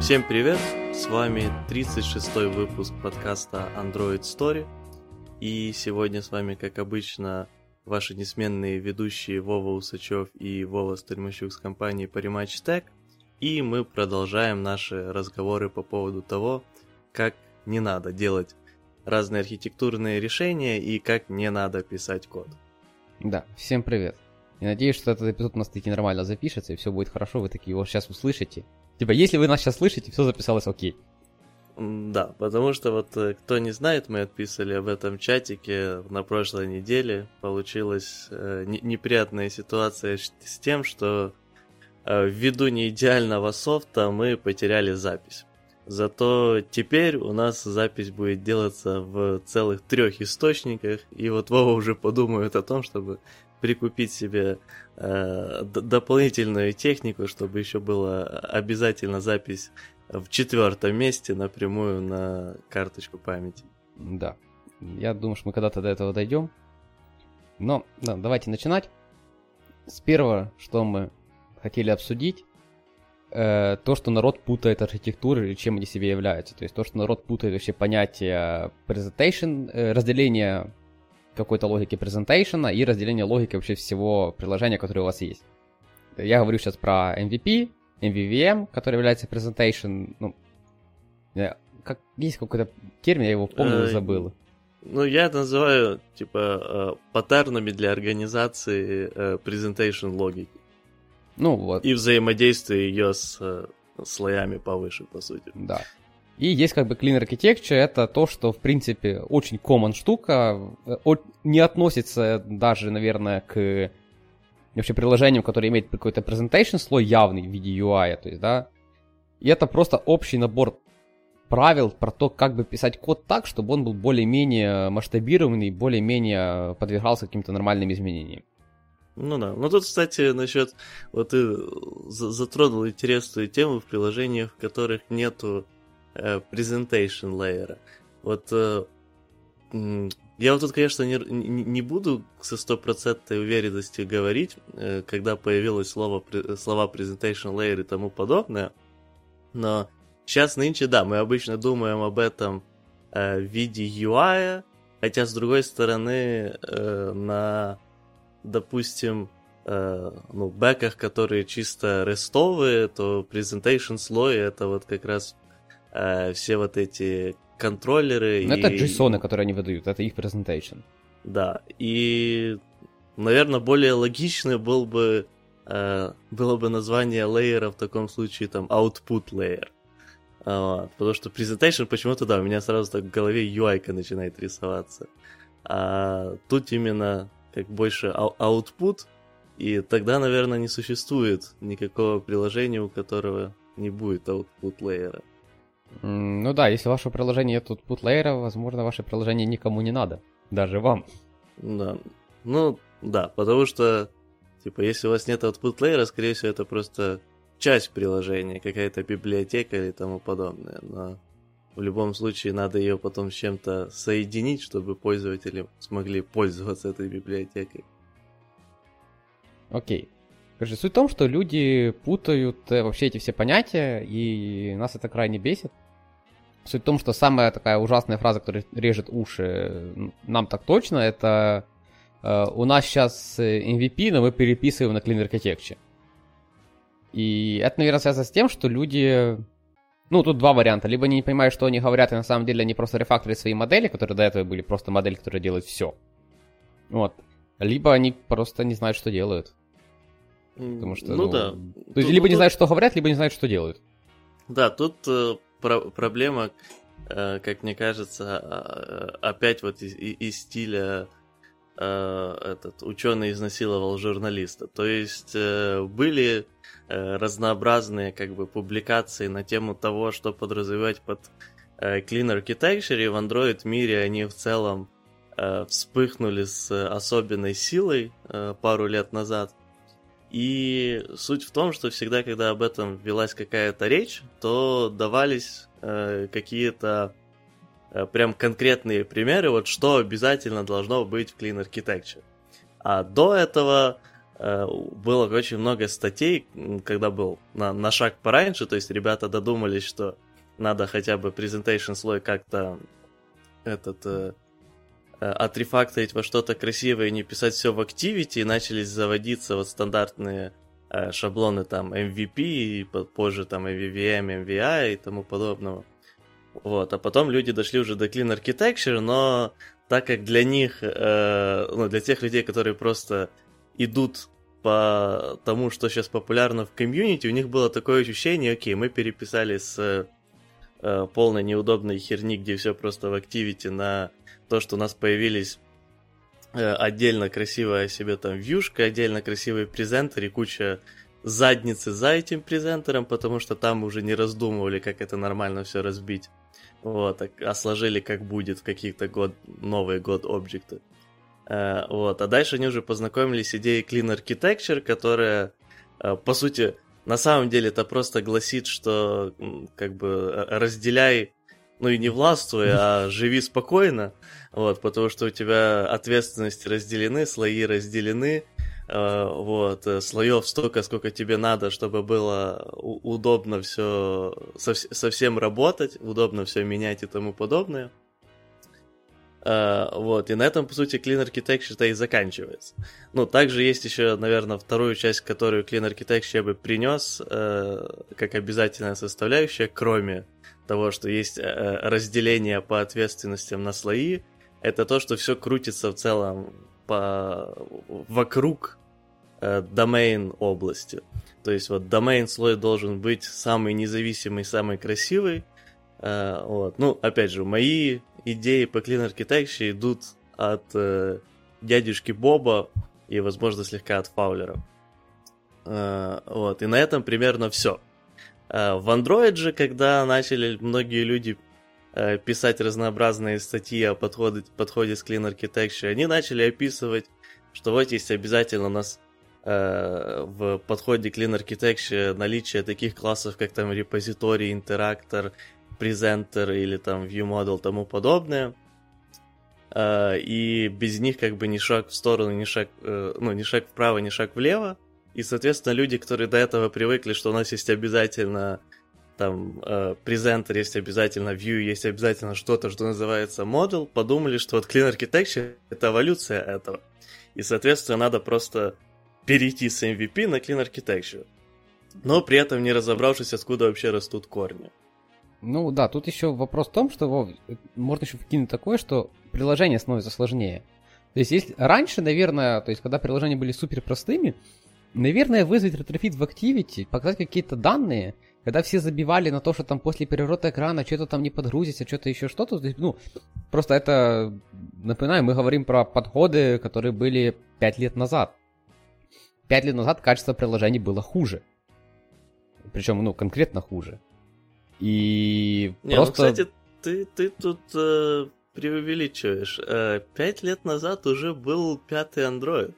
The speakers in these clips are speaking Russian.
Всем привет! С вами 36-й выпуск подкаста Android Story. И сегодня с вами, как обычно, ваши несменные ведущие Вова Усачев и Вова Стельмащук с компании Parimatch Tech. И мы продолжаем наши разговоры по поводу того, как не надо делать разные архитектурные решения и как не надо писать код. Да, всем привет. Я надеюсь, что этот эпизод у нас таки нормально запишется, и все будет хорошо, вы такие его сейчас услышите. Типа, если вы нас сейчас слышите, все записалось окей. Да, потому что вот э, кто не знает, мы отписали об этом чатике на прошлой неделе. Получилась э, не, неприятная ситуация с тем, что э, ввиду неидеального софта мы потеряли запись. Зато теперь у нас запись будет делаться в целых трех источниках, и вот Вова уже подумает о том, чтобы прикупить себе э, дополнительную технику, чтобы еще была обязательно запись в четвертом месте напрямую на карточку памяти. Да. Я думаю, что мы когда-то до этого дойдем. Но да, давайте начинать. С первого, что мы хотели обсудить, э, то, что народ путает архитектуры и чем они себе являются. То есть то, что народ путает вообще понятие presentation, э, разделение какой-то логики презентейшена и разделение логики вообще всего приложения, которое у вас есть. Я говорю сейчас про MVP, MVVM, который является presentation, ну, как, есть какой-то термин, я его помню, э, забыл. Ну, я это называю, типа, э, паттернами для организации э, presentation логики. Ну, вот. И взаимодействия ее с слоями повыше, по сути. Да. И есть как бы Clean Architecture, это то, что, в принципе, очень common штука, не относится даже, наверное, к вообще приложениям, которые имеют какой-то presentation слой явный в виде UI, то есть, да, и это просто общий набор правил про то, как бы писать код так, чтобы он был более-менее масштабированный, более-менее подвергался каким-то нормальным изменениям. Ну да. Ну тут, кстати, насчет... Вот ты затронул интересную тему в приложениях, в которых нету Э, presentation layer. Вот э, я вот тут, конечно, не, не буду со стопроцентной уверенностью говорить, э, когда появилось слово, слова presentation layer и тому подобное, но сейчас нынче, да, мы обычно думаем об этом в виде UI, хотя, с другой стороны, на, допустим, ну, бэках, которые чисто рестовые, то presentation слой это вот как раз э, все вот эти контроллеры. Ну, и... это JSON, которые они выдают, это их presentation. Да, и, наверное, более логичный был бы, э, было бы название лейера в таком случае там output layer. Вот, потому что presentation почему-то, да, у меня сразу так в голове UI начинает рисоваться. А тут именно как больше output, и тогда, наверное, не существует никакого приложения, у которого не будет output лейера. Ну да, если ваше приложение тут путлейера, возможно, ваше приложение никому не надо. Даже вам. Да. Ну, да, потому что, типа, если у вас нет layer, скорее всего, это просто часть приложения, какая-то библиотека или тому подобное. Но в любом случае надо ее потом с чем-то соединить, чтобы пользователи смогли пользоваться этой библиотекой. Окей. Короче, суть в том, что люди путают э, вообще эти все понятия, и нас это крайне бесит. Суть в том, что самая такая ужасная фраза, которая режет уши нам так точно, это э, у нас сейчас MVP, но мы переписываем на Clean Architecture. И это, наверное, связано с тем, что люди... Ну, тут два варианта. Либо они не понимают, что они говорят, и на самом деле они просто рефакторят свои модели, которые до этого были просто модели, которые делают все. Вот. Либо они просто не знают, что делают. Потому что, ну, ну да. То есть, тут, либо тут... не знают, что говорят, либо не знают, что делают. Да, тут э, про- проблема, э, как мне кажется, э, опять вот из, из стиля э, этот ученый изнасиловал журналиста. То есть э, были э, разнообразные как бы публикации на тему того, что подразумевать под э, Clean Architecture, и в Android мире они в целом э, вспыхнули с особенной силой э, пару лет назад. И суть в том, что всегда, когда об этом велась какая-то речь, то давались э, какие-то э, прям конкретные примеры, вот что обязательно должно быть в Clean Architecture. А до этого э, было очень много статей, когда был на, на шаг пораньше, то есть ребята додумались, что надо хотя бы presentation слой как-то этот э, отрефакторить во что-то красивое и не писать все в Activity, и начались заводиться вот стандартные э, шаблоны там MVP, и позже там MVVM, MVI и тому подобного. Вот, а потом люди дошли уже до Clean Architecture, но так как для них, э, ну, для тех людей, которые просто идут по тому, что сейчас популярно в комьюнити, у них было такое ощущение, окей, мы переписали с э, полной неудобной херни, где все просто в Activity, на то, что у нас появились э, отдельно красивая себе там вьюшка, отдельно красивый презентер и куча задницы за этим презентером, потому что там уже не раздумывали, как это нормально все разбить. Вот, а сложили как будет в каких-то год, новые год объекты. Uh, вот, а дальше они уже познакомились с идеей Clean Architecture, которая, uh, по сути, на самом деле это просто гласит, что как бы разделяй, ну и не властвуй, а живи спокойно, вот, потому что у тебя ответственности разделены, слои разделены, Э, вот, э, слоев столько, сколько тебе надо, чтобы было удобно все совсем работать, удобно все менять и тому подобное. Uh, вот, и на этом, по сути, Clean Architecture-то и заканчивается. Ну, также есть еще, наверное, вторую часть, которую Clean Architecture я бы принес uh, как обязательная составляющая, кроме того, что есть uh, разделение по ответственностям на слои, это то, что все крутится в целом по... вокруг э, домен области. То есть вот домен слой должен быть самый независимый, самый красивый. Э, вот. Ну, опять же, мои идеи по Clean Architecture идут от э, дядюшки Боба и, возможно, слегка от Фаулера. Э, вот. И на этом примерно все. Э, в Android же, когда начали многие люди Э, писать разнообразные статьи о подходе, подходе с Clean Architecture, они начали описывать, что вот есть обязательно у нас э, в подходе Clean Architecture наличие таких классов, как там репозиторий, интерактор, презентер или там view model тому подобное. И без них как бы ни шаг в сторону, ни шаг, ну, ни шаг вправо, ни шаг влево. И, соответственно, люди, которые до этого привыкли, что у нас есть обязательно там э, презентер есть обязательно, view есть обязательно что-то, что называется model, подумали, что вот Clean Architecture — это эволюция этого. И, соответственно, надо просто перейти с MVP на Clean Architecture. Но при этом не разобравшись, откуда вообще растут корни. Ну да, тут еще вопрос в том, что Вов, можно еще вкинуть такое, что приложение становится сложнее. То есть, если раньше, наверное, то есть, когда приложения были супер простыми, наверное, вызвать Retrofit в Activity, показать какие-то данные — когда все забивали на то, что там после переворота экрана что-то там не подгрузится, что-то еще что-то, ну, просто это, напоминаю, мы говорим про подходы, которые были 5 лет назад. 5 лет назад качество приложений было хуже. Причем, ну, конкретно хуже. И не, ну, просто... Ну, кстати, ты, ты тут э, преувеличиваешь. Э, 5 лет назад уже был пятый Android.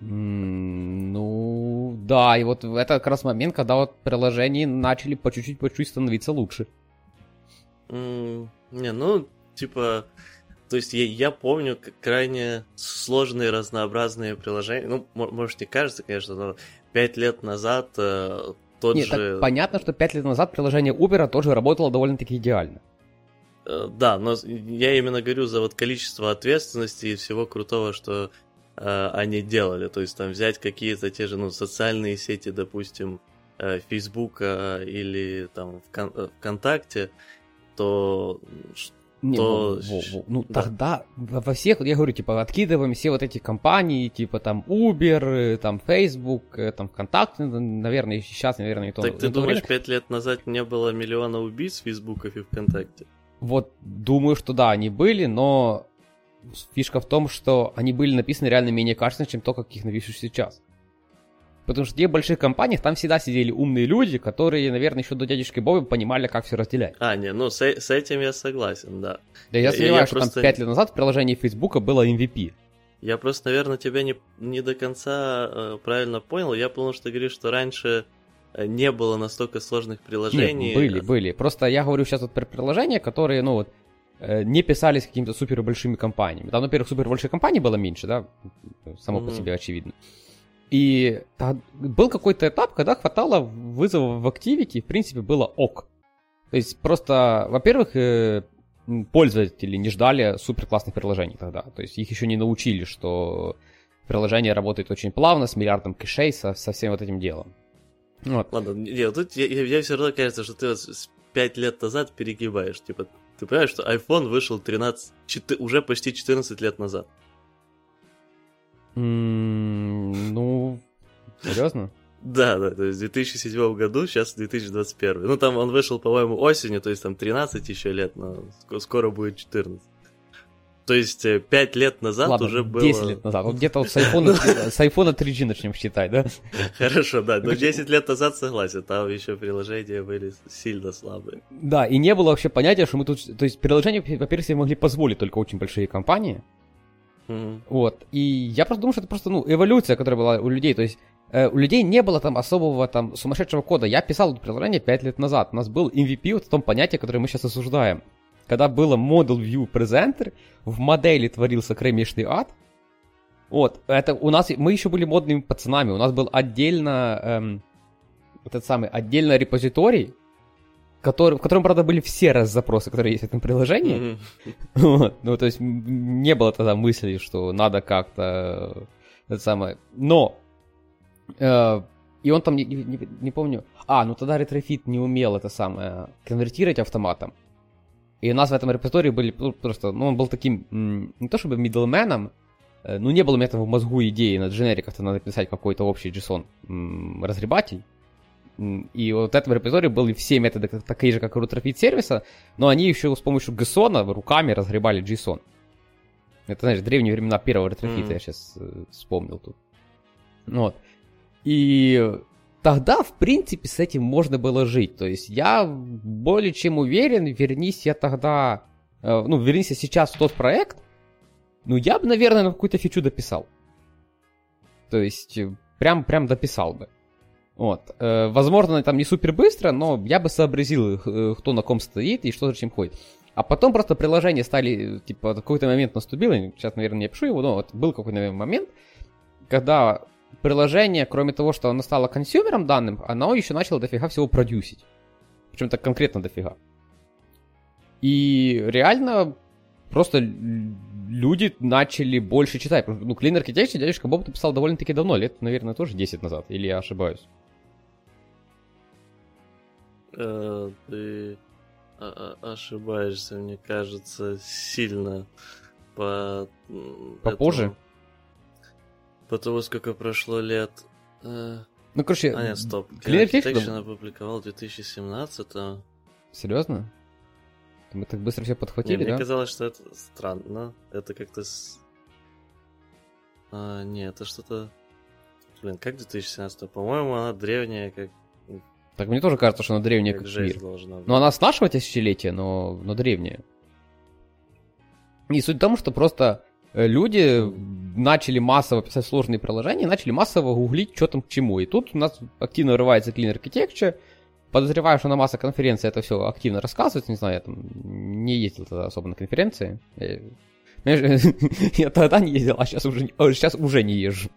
Ну, да, и вот это как раз момент, когда вот приложения начали по чуть-чуть, по чуть-чуть становиться лучше. Mm, не, ну, типа, то есть я, я помню крайне сложные, разнообразные приложения. Ну, может, не кажется, конечно, но пять лет назад э, тот Нет, же... Так понятно, что пять лет назад приложение Uber тоже работало довольно-таки идеально. Э, да, но я именно говорю за вот количество ответственности и всего крутого, что они делали. То есть там взять какие-то те же ну, социальные сети, допустим, э, Фейсбука или там Вкон- э, ВКонтакте, то не, то... Во, во, во. Ну, да. тогда во всех, я говорю, типа, откидываем все вот эти компании, типа, там, Uber, э, там, Facebook, э, там, ВКонтакте, наверное, сейчас, наверное, и то. Так ты думаешь, пять лет назад не было миллиона убийств в Фейсбуков и ВКонтакте? Вот, думаю, что да, они были, но фишка в том, что они были написаны реально менее качественно, чем то, как их напишешь сейчас. Потому что в тех больших компаниях там всегда сидели умные люди, которые, наверное, еще до дядюшки Боба понимали, как все разделять. А, не, ну с, с этим я согласен, да. Да, я сомневаюсь, я что просто... там 5 лет назад в приложении Фейсбука было MVP. Я просто, наверное, тебя не, не до конца э, правильно понял. Я понял, что ты говоришь, что раньше э, не было настолько сложных приложений. Нет, были, были. Просто я говорю сейчас вот про приложения, которые, ну вот, э, не писались какими-то супер большими компаниями. Там, во-первых, супер больших компаний было меньше, да, само mm-hmm. по себе очевидно. И та, был какой-то этап, когда хватало вызовов в Activity, в принципе, было ок. То есть просто, во-первых, э, пользователи не ждали супер классных приложений тогда. То есть их еще не научили, что приложение работает очень плавно, с миллиардом кэшей, со, со всем вот этим делом. Вот. Ладно, нет, тут я, я, я все равно кажется, что ты вот 5 лет назад перегибаешь. Типа, ты понимаешь, что iPhone вышел 13, 4, уже почти 14 лет назад. Mm, ну, серьезно? Да, да, то есть в 2007 году, сейчас 2021. Ну, там он вышел, по-моему, осенью, то есть там 13 еще лет, но скоро будет 14. То есть 5 э, лет назад Ладно, уже было... 10 лет назад. Вот где-то вот с iPhone, с iPhone 3G начнем считать, да? Хорошо, да. Но 10 лет назад согласен. Там еще приложения были сильно слабые. Да, и не было вообще понятия, что мы тут... То есть приложения, во-первых, себе могли позволить только очень большие компании. Вот. И я просто думаю, что это просто, ну, эволюция, которая была у людей. То есть э, у людей не было там особого там сумасшедшего кода. Я писал это приложение 5 лет назад. У нас был MVP вот в том понятии, которое мы сейчас осуждаем. Когда было Model View Presenter, в модели творился кромешный ад. Вот, это у нас, мы еще были модными пацанами, у нас был отдельно, эм, этот самый, отдельно репозиторий, который, в котором, правда, были все раз запросы, которые есть в этом приложении. Mm-hmm. Вот, ну, то есть не было тогда мысли, что надо как-то это самое. Но э, и он там не, не, не помню. А, ну тогда Retrofit не умел это самое конвертировать автоматом. И у нас в этом репозитории были ну, просто, ну, он был таким, не то чтобы middleman ом, э, ну, не было у меня в мозгу идеи на дженериках-то надо писать какой-то общий JSON разгребатель. И вот в этом репозитории были все методы такие же, как у у Retrofit сервиса, но они еще с помощью JSON руками разгребали JSON. Это, знаешь, древние времена первого ретрофита, mm-hmm. я сейчас э, вспомнил тут. Вот. И тогда, в принципе, с этим можно было жить. То есть я более чем уверен, вернись я тогда, э, ну, вернись я сейчас в тот проект, ну, я бы, наверное, на какую-то фичу дописал. То есть, э, прям, прям дописал бы. Вот. Э, возможно, там не супер быстро, но я бы сообразил, кто на ком стоит и что зачем ходит. А потом просто приложения стали, типа, какой-то момент наступил, сейчас, наверное, не опишу его, но вот был какой-то момент, когда приложение, кроме того, что оно стало консюмером данным, оно еще начало дофига всего продюсить. Причем так конкретно дофига. И реально просто люди начали больше читать. Ну, Clean Architecture дядюшка Боб написал довольно-таки давно, лет, наверное, тоже 10 назад, или я ошибаюсь? Э, ты ошибаешься, мне кажется, сильно по... Попозже? Этому по того, сколько прошло лет. Э... Ну, короче... А, нет, стоп. Clear Detection опубликовал в 2017 Серьезно? Мы так быстро все подхватили, не, да? Мне казалось, что это странно. Это как-то... С... А, не, это что-то... Блин, как 2017? По-моему, она древняя, как... Так мне тоже кажется, что она древняя, как, как мир. Должна быть. Но она с нашего тысячелетия, но, но древняя. И суть в том, что просто Э, люди начали массово писать сложные приложения, начали массово гуглить, что там к чему. И тут у нас активно вырывается Clean Architecture. Подозреваю, что на масса конференции это все активно рассказывается. Не знаю, я там не ездил тогда особо на конференции. Я, я тогда не ездил, а сейчас уже, сейчас уже не езжу.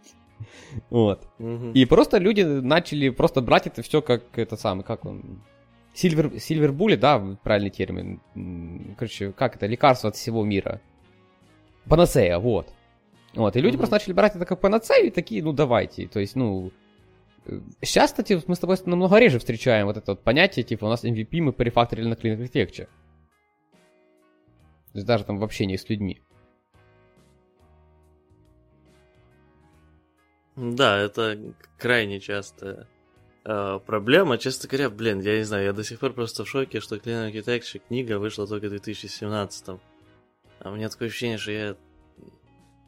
Вот. Угу. И просто люди начали просто брать это все как это самое, как он... Silver, Silver Bullet, да, правильный термин. Короче, как это, лекарство от всего мира. Панацея, вот. Вот, и люди mm-hmm. просто начали брать это как панацею и такие, ну давайте. То есть, ну, сейчас, кстати, мы с тобой намного реже встречаем вот это вот понятие, типа у нас MVP мы перефакторили на Clean Architecture. То есть даже там в общении с людьми. Да, это крайне частая э, проблема. Честно говоря, блин, я не знаю, я до сих пор просто в шоке, что Clean Architecture книга вышла только в 2017. А у меня такое ощущение, что я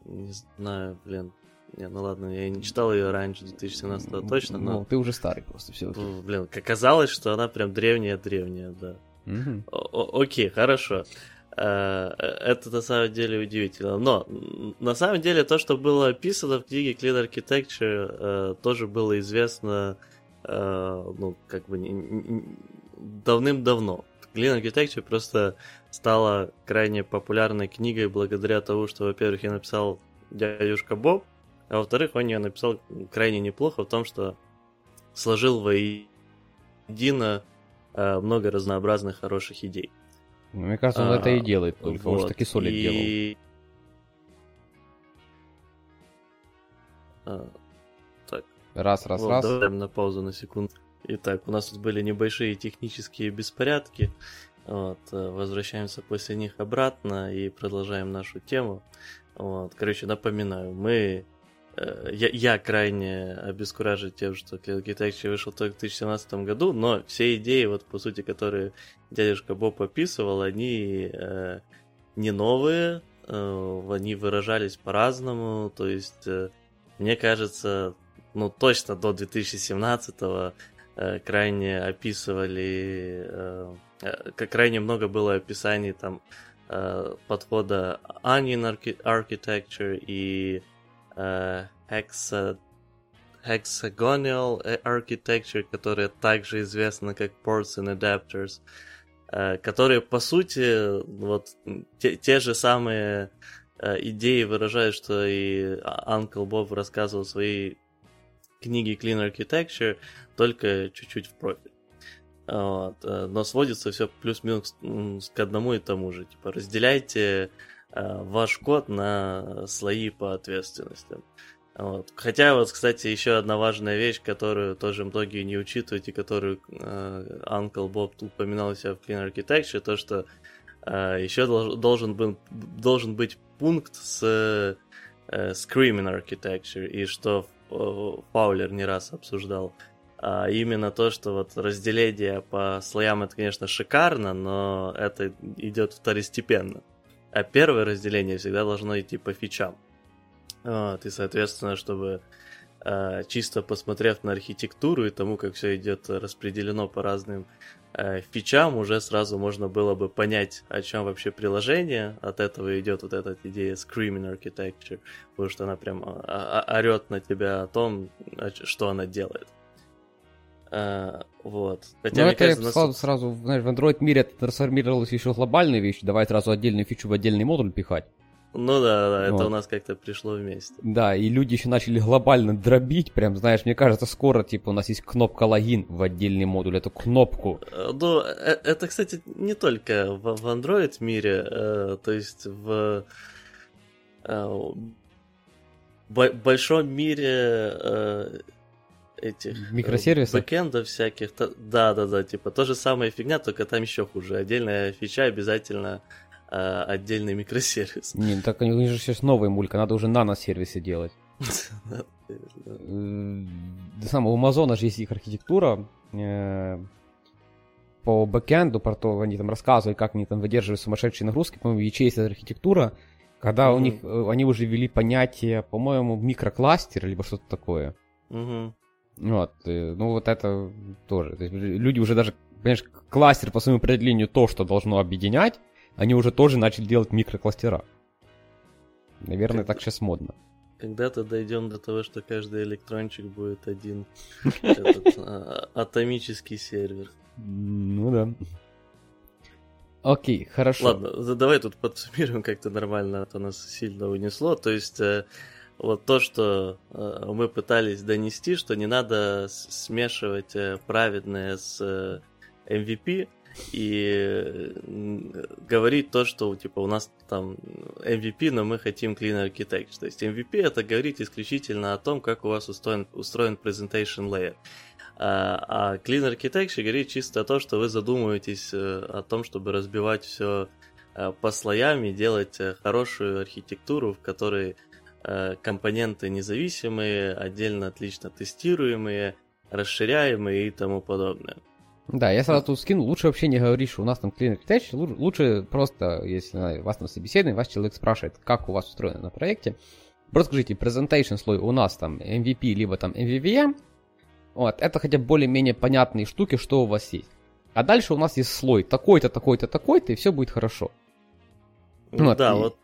не знаю, блин. Не, ну ладно, я не читал ее раньше 2017 точно, но... Ну, ты уже старый просто, все. Блин, казалось, что она прям древняя-древняя, да. окей, хорошо. А, это на самом деле удивительно. Но на самом деле то, что было описано в книге Clean Architecture, э, тоже было известно, э, ну, как бы давным-давно Clean Architecture просто стала крайне популярной книгой благодаря тому, что, во-первых, я написал дядюшка Боб, а во-вторых, он ее написал крайне неплохо в том, что сложил воедино э, много разнообразных хороших идей. Ну, мне кажется, он а, это и делает только, вот. он же таки солид и... делал. А, так. Раз, раз, вот, раз. Давай на паузу на секунду. Итак, у нас тут были небольшие технические беспорядки. Вот, э, возвращаемся после них обратно и продолжаем нашу тему. Вот, короче, напоминаю, мы Э, я, я крайне обескуражен тем, что Clean Architecture вышел только в 2017 году, но все идеи, вот по сути, которые дядюшка Боб описывал, они э, не новые, э, они выражались по-разному, то есть, э, мне кажется, ну точно до 2017 э, крайне описывали, э, э, крайне много было описаний там э, подхода Onion Architecture и э, hexa, hexagonal architecture, которая также известна как ports and adapters, э, которые, по сути, вот те, те же самые э, идеи выражают, что и Uncle Bob рассказывал в своей книге Clean Architecture, только чуть-чуть в профиль. Вот. Э, но сводится все плюс-минус к одному и тому же. Типа разделяйте Э, ваш код на слои по ответственности. Вот. Хотя вот, кстати, еще одна важная вещь, которую тоже многие не учитывают и которую э, Uncle Bob упоминал у себя в Clean Architecture, то, что еще должен, был, должен быть пункт с э, Screaming Architecture, и что Фаулер не раз обсуждал. А именно то, что вот разделение по слоям это, конечно, шикарно, но это идет второстепенно. А первое разделение всегда должно идти по фичам. Вот, и, соответственно, чтобы э, чисто посмотрев на архитектуру и тому, как все идет распределено по разным э, фичам, уже сразу можно было бы понять, о чем вообще приложение. От этого идет вот эта идея Screaming Architecture, потому что она прям а, а, орет на тебя о том, что она делает. А, вот. Хотя, ну, это кажется, сразу, нас... сразу, знаешь, в Android мире это трансформировалось еще глобальная вещь, давай сразу отдельную фичу в отдельный модуль пихать. Ну да, да, это вот. у нас как-то пришло вместе. Да, и люди еще начали глобально дробить, прям, знаешь, мне кажется, скоро, типа, у нас есть кнопка логин в отдельный модуль, эту кнопку. Э, ну, э, это, кстати, не только в, Android мире, э, то есть в большом мире этих микросервисов, бэкэндов всяких. Да, да, да, типа то же самая фигня, только там еще хуже. Отдельная фича обязательно э, отдельный микросервис. Не, так у них же сейчас новая мулька, надо уже нано-сервисы делать. Сам у Амазона же есть их архитектура э, по бэкэнду, про то, они там рассказывают, как они там выдерживают сумасшедшие нагрузки, по-моему, есть архитектура, когда у них, э, они уже ввели понятие, по-моему, микрокластер, либо что-то такое. Вот, ну вот это тоже. То есть люди уже даже, понимаешь, кластер по своему определению то, что должно объединять, они уже тоже начали делать микрокластера. Наверное, как... так сейчас модно. Когда-то дойдем до того, что каждый электрончик будет один а, атомический сервер. Ну да. Окей, хорошо. Ладно, давай тут подсуммируем как-то нормально, а то нас сильно унесло. То есть э, вот то, что э, мы пытались донести, что не надо смешивать э, праведное с MVP и говорить то, что типа у нас там MVP, но мы хотим clean architecture. То есть MVP это говорить исключительно о том, как у вас устроен, устроен presentation layer. А, а clean architecture говорит чисто о том, что вы задумываетесь э, о том, чтобы разбивать все э, по слоям и делать э, хорошую архитектуру, в которой Э, компоненты независимые, отдельно отлично тестируемые, расширяемые и тому подобное. Да, я сразу тут скину, лучше вообще не говорить, что у нас там Clean Architecture, лучше просто, если вас там собеседование, вас человек спрашивает, как у вас устроено на проекте, просто скажите, presentation слой у нас там MVP, либо там MVVM, вот, это хотя бы более-менее понятные штуки, что у вас есть. А дальше у нас есть слой такой-то, такой-то, такой-то, и все будет хорошо. Вот, да, и... вот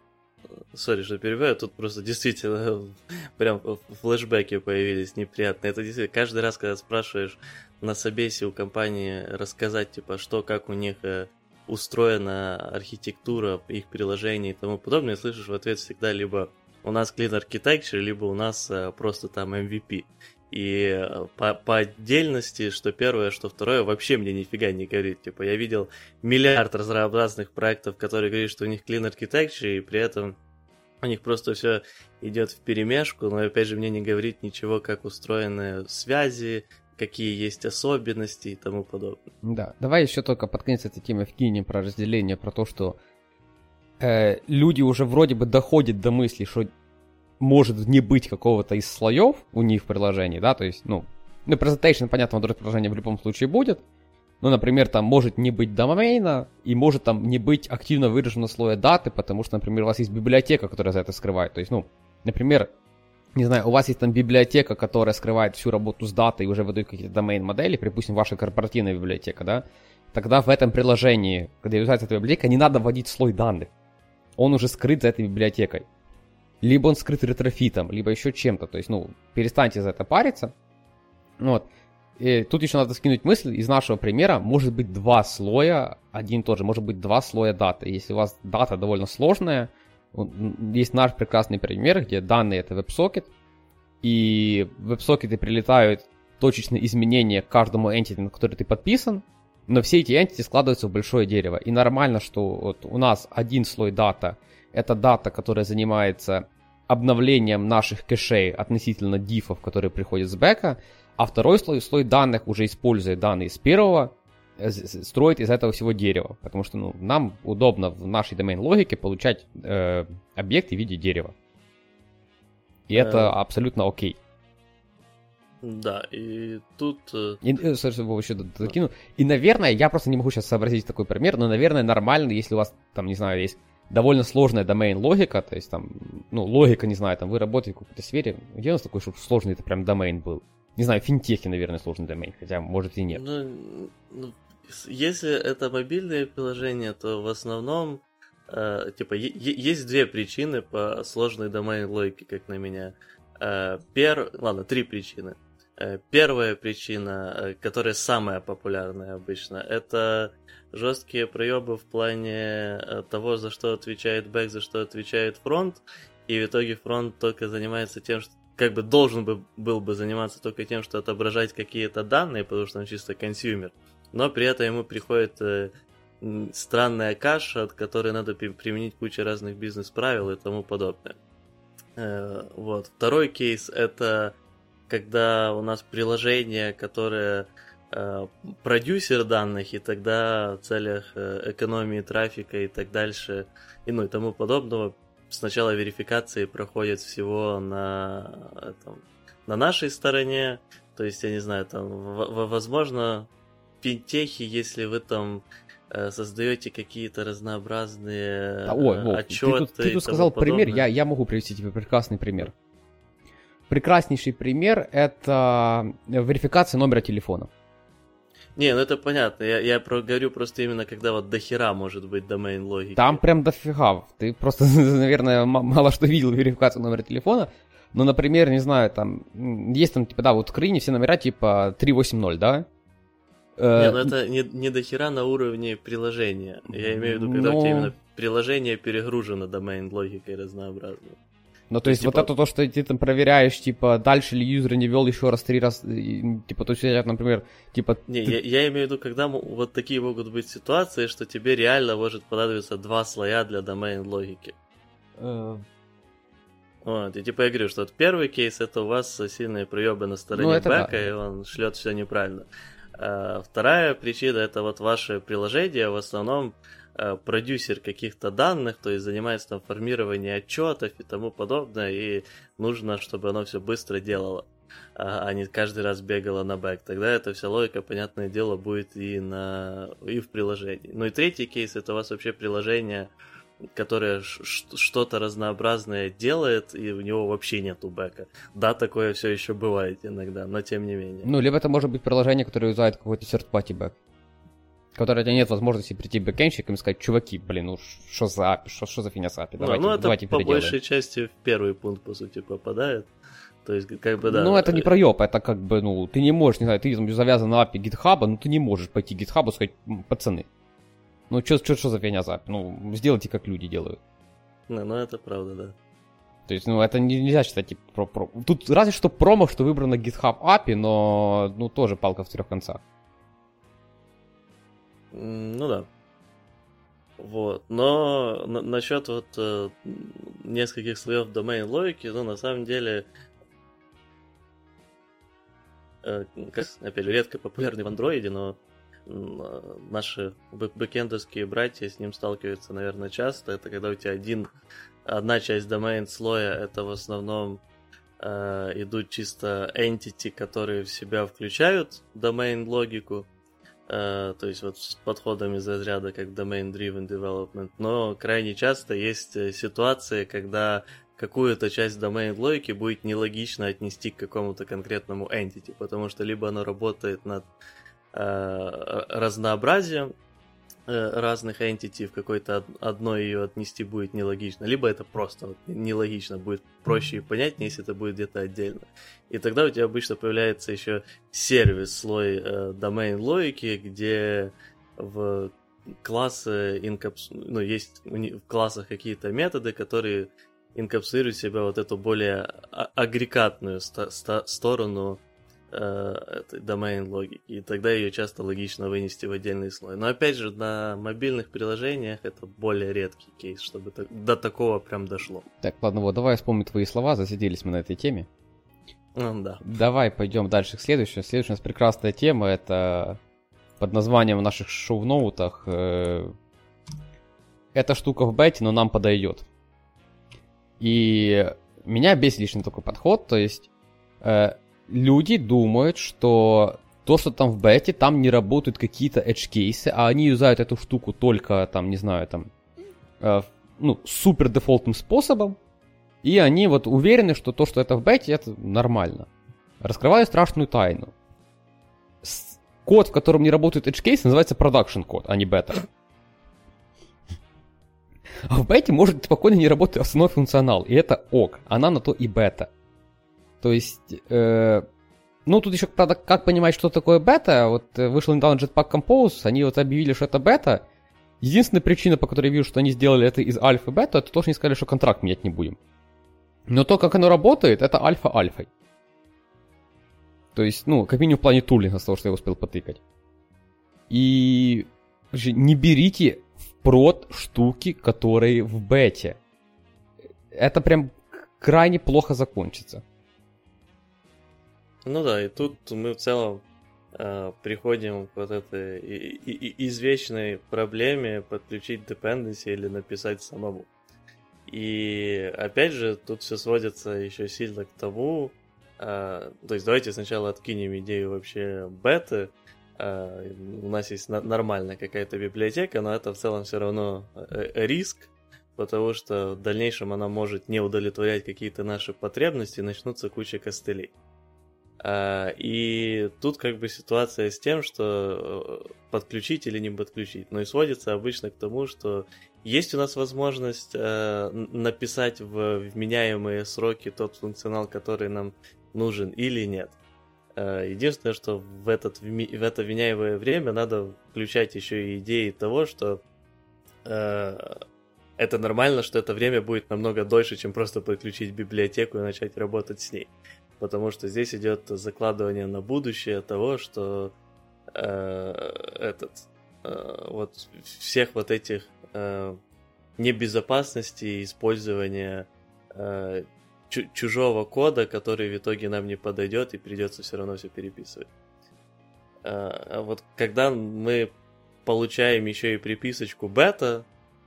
Сори, что перебиваю, тут просто действительно прям флешбеки появились неприятные. Это действительно каждый раз, когда спрашиваешь на собесе у компании рассказать, типа, что, как у них э, устроена архитектура их приложений и тому подобное, слышишь в ответ всегда либо у нас Clean Architecture, либо у нас э, просто там MVP. И э, по, по отдельности, что первое, что второе, вообще мне нифига не говорит. Типа, я видел миллиард разнообразных проектов, которые говорят, что у них Clean Architecture, и при этом у них просто все идет в перемешку, но опять же мне не говорит ничего, как устроены связи, какие есть особенности и тому подобное. Да, давай еще только под конец этой темы вкинем про разделение, про то, что э, люди уже вроде бы доходят до мысли, что может не быть какого-то из слоев у них в приложении, да, то есть, ну, ну, presentation, понятно, в приложении в любом случае будет, ну, например, там может не быть домена, и может там не быть активно выражено слоя даты, потому что, например, у вас есть библиотека, которая за это скрывает. То есть, ну, например, не знаю, у вас есть там библиотека, которая скрывает всю работу с датой и уже выдает какие-то домен-модели, припустим, ваша корпоративная библиотека, да, тогда в этом приложении, когда является эта библиотека, не надо вводить слой данных. Он уже скрыт за этой библиотекой. Либо он скрыт Retrofit ом, либо еще чем-то. То есть, ну, перестаньте за это париться. Вот. И тут еще надо вкинуть мысль, из нашего примера может быть два слоя, один тоже, может быть два слоя даты. Если у вас дата довольно сложная, есть наш прекрасный пример, где данные это WebSocket, и в WebSocket прилетают точечные изменения к каждому entity, на который ты подписан, но все эти entity складываются в большое дерево. И нормально, что вот у нас один слой дата – это дата, которая занимается обновлением наших кэшей относительно дифов, которые приходят с бэка, а второй слой, слой данных, уже используя данные с первого, строит из этого всего дерева. Потому что ну, нам удобно в нашей домен-логике получать э, объекты в виде дерева. И это э... абсолютно окей. Да, и тут... Э, и, э, еще докину. И, наверное, я просто не могу сейчас сообразить такой пример, но, наверное, нормально, если у вас, там, не знаю, есть довольно сложная домен-логика, то есть там, ну, логика, не знаю, там вы работаете в какой-то сфере, где у нас такой, чтобы сложный это прям домен был? Не знаю, финтехи, наверное, сложный домен, хотя, может, и нет. Ну, ну если это мобильное приложение, то в основном, э, типа, есть две причины по сложной домен-логике, как на меня. Э, пер... Ладно, три причины. Э, первая причина, э, которая самая популярная обычно, это жесткие проебы в плане э, того, за что отвечает бэк, за что отвечает фронт, и в итоге фронт только занимается тем, что как бы должен бы, был бы заниматься только тем, что отображать какие-то данные, потому что он чисто consumer, но при этом ему приходит э, странная каша, от которой надо применить кучу разных бизнес-правил и тому подобное. Э, вот. Второй кейс это когда у нас приложение, которое э, продюсер данных, и тогда в целях экономии трафика и так дальше, и ну и тому подобного, сначала верификации проходят всего на, этом, на нашей стороне, то есть, я не знаю, там, возможно, финтехи, если вы там э, создаете какие-то разнообразные да, ой, Вов, отчеты. Ты тут, ты тут сказал пример, я, я могу привести тебе прекрасный пример. Прекраснейший пример это верификация номера телефона. Не, ну это понятно. Я, я про, говорю просто именно, когда вот дохера может быть домейн логики. Там прям дофига. Ты просто, наверное, мало что видел верификацию номера телефона. Но, например, не знаю, там есть там, типа, да, вот в Украине все номера типа 380, да? Э, не, ну это не, не дохера на уровне приложения. Я имею в виду, когда но... у тебя именно приложение перегружено домейн логикой разнообразной. Ну, то есть, типа... вот это то, что ты там проверяешь, типа, дальше ли юзер не вел еще раз три раза, типа, то есть, например, типа... Не, ты... я, я имею в виду, когда вот такие могут быть ситуации, что тебе реально может понадобиться два слоя для домен логики. Uh... Вот, и типа я говорю, что вот первый кейс это у вас сильные проебы на стороне ну, бэка, да. и он шлет все неправильно. А вторая причина это вот ваше приложение в основном Э, продюсер каких-то данных, то есть занимается там формированием отчетов и тому подобное, и нужно, чтобы оно все быстро делало, а, а не каждый раз бегало на бэк. Тогда эта вся логика, понятное дело, будет и, на, и в приложении. Ну и третий кейс, это у вас вообще приложение, которое что-то разнообразное делает, и у него вообще нету бэка. Да, такое все еще бывает иногда, но тем не менее. Ну, либо это может быть приложение, которое юзает какой-то third-party бэк которой у тебя нет возможности прийти бэкенщикам и сказать, чуваки, блин, ну что за API, что, что за фигня с API, давайте, ну, это давайте по большей части в первый пункт, по сути, попадает. То есть, как бы, да. Ну, это не проеб, это как бы, ну, ты не можешь, не знаю, ты там завязан на API GitHub, но ты не можешь пойти к GitHub и сказать, пацаны, Ну, что за фигня за API? Ну, сделайте, как люди делают. Ну, ну, это правда, да. То есть, ну, это нельзя считать, типа, про, про... Тут разве что промо, что выбрано GitHub API, но, ну, тоже палка в трех концах. Ну да. Вот. Но на- насчет вот э, нескольких слоев домен логики, ну, на самом деле, э, как, опять же, редко популярный в андроиде, но наши бэкендовские братья с ним сталкиваются, наверное, часто. Это когда у тебя один, одна часть домен слоя, это в основном э, идут чисто entity, которые в себя включают домен логику, Uh, то есть вот с подходом из разряда как domain-driven development, но крайне часто есть э, ситуации, когда какую-то часть domain-логики будет нелогично отнести к какому-то конкретному entity, потому что либо оно работает над разнообразием uh, разных entity, в какой-то одной ее отнести будет нелогично, либо это просто вот нелогично, будет проще и понятнее, если это будет где-то отдельно. И тогда у тебя обычно появляется еще сервис, слой э, домен логики, где в классы инкапс... ну, есть в классах какие-то методы, которые инкапсулируют в себя вот эту более а, агрегатную ст- ст- сторону э, этой домен логики. И тогда ее часто логично вынести в отдельный слой. Но опять же, на мобильных приложениях это более редкий кейс, чтобы так, до такого прям дошло. Так, ладно, вот давай я вспомню твои слова, засиделись мы на этой теме. Ну, да. Давай пойдем дальше к следующему. Следующая у нас прекрасная тема, это под названием в наших шоу-ноутах э, эта штука в бете, но нам подойдет. И меня бесит лишний такой подход, то есть э, люди думают, что то, что там в бете, там не работают какие-то edge кейсы, а они юзают эту штуку только там, не знаю, там, э, ну, супер дефолтным способом, и они вот уверены, что то, что это в бете, это нормально. Раскрываю страшную тайну. Код, в котором не работает edge case, называется production код, а не бета. А в бете может спокойно не работать основной функционал, и это ок, она на то и бета. То есть, э, ну тут еще, правда, как понимать, что такое бета, вот э, вышел недавно Jetpack Compose, они вот объявили, что это бета. Единственная причина, по которой я вижу, что они сделали это из альфа бета, это то, что они сказали, что контракт менять не будем. Но то, как оно работает, это альфа альфой. То есть, ну, как минимум в плане тулинга, с того, что я успел потыкать. И не берите в прод штуки, которые в бете. Это прям крайне плохо закончится. Ну да, и тут мы в целом э, приходим к вот этой и, и, и извечной проблеме подключить dependency или написать самому. И опять же, тут все сводится еще сильно к тому, э, то есть давайте сначала откинем идею вообще беты. Э, у нас есть на- нормальная какая-то библиотека, но это в целом все равно э, риск, потому что в дальнейшем она может не удовлетворять какие-то наши потребности, и начнутся куча костылей. Uh, и тут как бы ситуация с тем, что подключить или не подключить. Но и сводится обычно к тому, что есть у нас возможность uh, написать в вменяемые сроки тот функционал, который нам нужен, или нет. Uh, единственное, что в, этот, в это вменяемое время надо включать еще и идеи того, что это нормально, что это время будет намного дольше, чем просто подключить библиотеку и начать работать с ней потому что здесь идет закладывание на будущее того, что э, этот э, вот всех вот этих э, небезопасности использования э, чужого кода, который в итоге нам не подойдет и придется все равно все переписывать. Э, вот когда мы получаем еще и приписочку бета,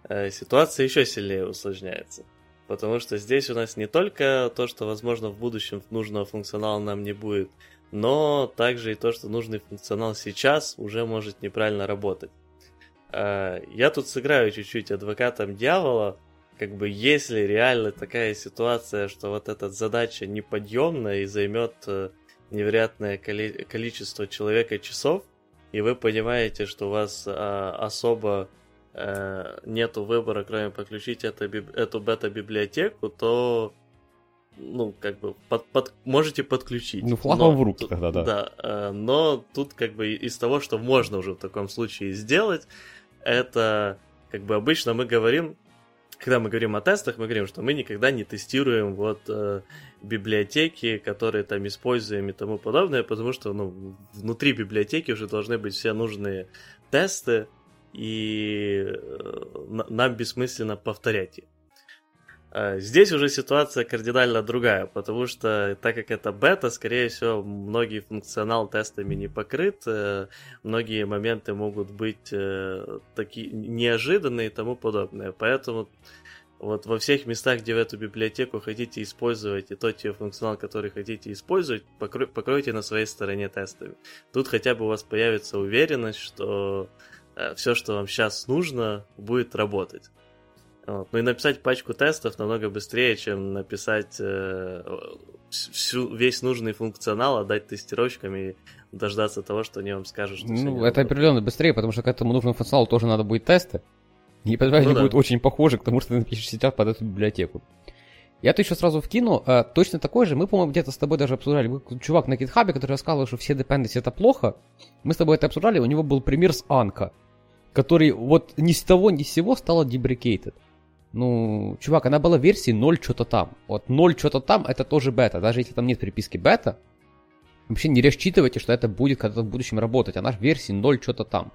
э, ситуация еще сильнее усложняется. Потому что здесь у нас не только то, что, возможно, в будущем нужного функционала нам не будет, но также и то, что нужный функционал сейчас уже может неправильно работать. Я тут сыграю чуть-чуть адвокатом дьявола, как бы если реально такая ситуация, что вот эта задача неподъемная и займет э, невероятное количество человека часов, и вы понимаете, что у вас а, особо э, нету выбора, кроме подключить это, эту бета-библиотеку, то ну, как бы, под, под, можете подключить. Ну, флагом в руки тогда, да. Да, э, но тут, как бы, из того, что можно уже в таком случае сделать, это как бы обычно мы говорим, когда мы говорим о тестах, мы говорим, что мы никогда не тестируем вот э, библиотеки, которые там используем и тому подобное, потому что ну, внутри библиотеки уже должны быть все нужные тесты, и э, нам бессмысленно повторять их. Э, здесь уже ситуация кардинально другая, потому что так как это бета, скорее всего, многие функционал тестами не покрыт, э, многие моменты могут быть э, такие неожиданные и тому подобное. Поэтому вот во всех местах, где в эту библиотеку хотите использовать и тот ее функционал, который хотите использовать, покрой, покройте на своей стороне тестами. Тут хотя бы у вас появится уверенность, что все, что вам сейчас нужно, будет работать. Вот. Ну и написать пачку тестов намного быстрее, чем написать э, всю, весь нужный функционал, отдать тестировщикам и дождаться того, что они вам скажут, что Ну, это определенно быстрее, потому что к этому нужному функционалу тоже надо будет тесты. И поэтому ну, они да. будут очень похожи к тому, что ты напишешь сейчас под эту библиотеку. Я тут еще сразу вкину, а, точно такой же, мы, по-моему, где-то с тобой даже обсуждали, чувак на GitHub, который рассказывал, что все dependency это плохо, мы с тобой это обсуждали, у него был пример с Анка, который вот ни с того ни с сего стала deprecated. Ну, чувак, она была версии 0 что-то там. Вот 0 что-то там, это тоже бета. Даже если там нет приписки бета, вообще не рассчитывайте, что это будет когда-то в будущем работать. Она в версии 0 что-то там.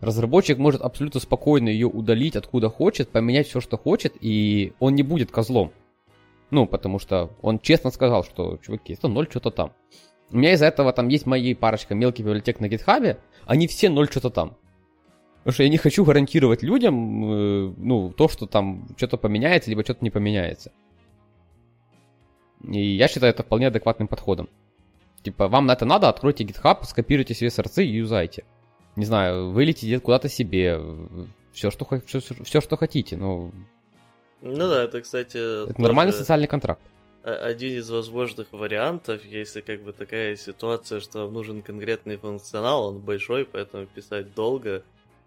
Разработчик может абсолютно спокойно ее удалить откуда хочет, поменять все, что хочет, и он не будет козлом. Ну, потому что он честно сказал, что, чуваки, это 0 что-то там. У меня из-за этого там есть мои парочка мелких библиотек на гитхабе, они все 0 что-то там. Потому что я не хочу гарантировать людям, э, ну, то, что там что-то поменяется, либо что-то не поменяется. И я считаю это вполне адекватным подходом. Типа, вам на это надо, откройте GitHub, скопируйте себе сорцы и юзайте. Не знаю, вылетите куда-то себе, все что, все, все, что хотите, но... Ну да, это, кстати... Это нормальный социальный контракт. Один из возможных вариантов, если как бы такая ситуация, что вам нужен конкретный функционал, он большой, поэтому писать долго,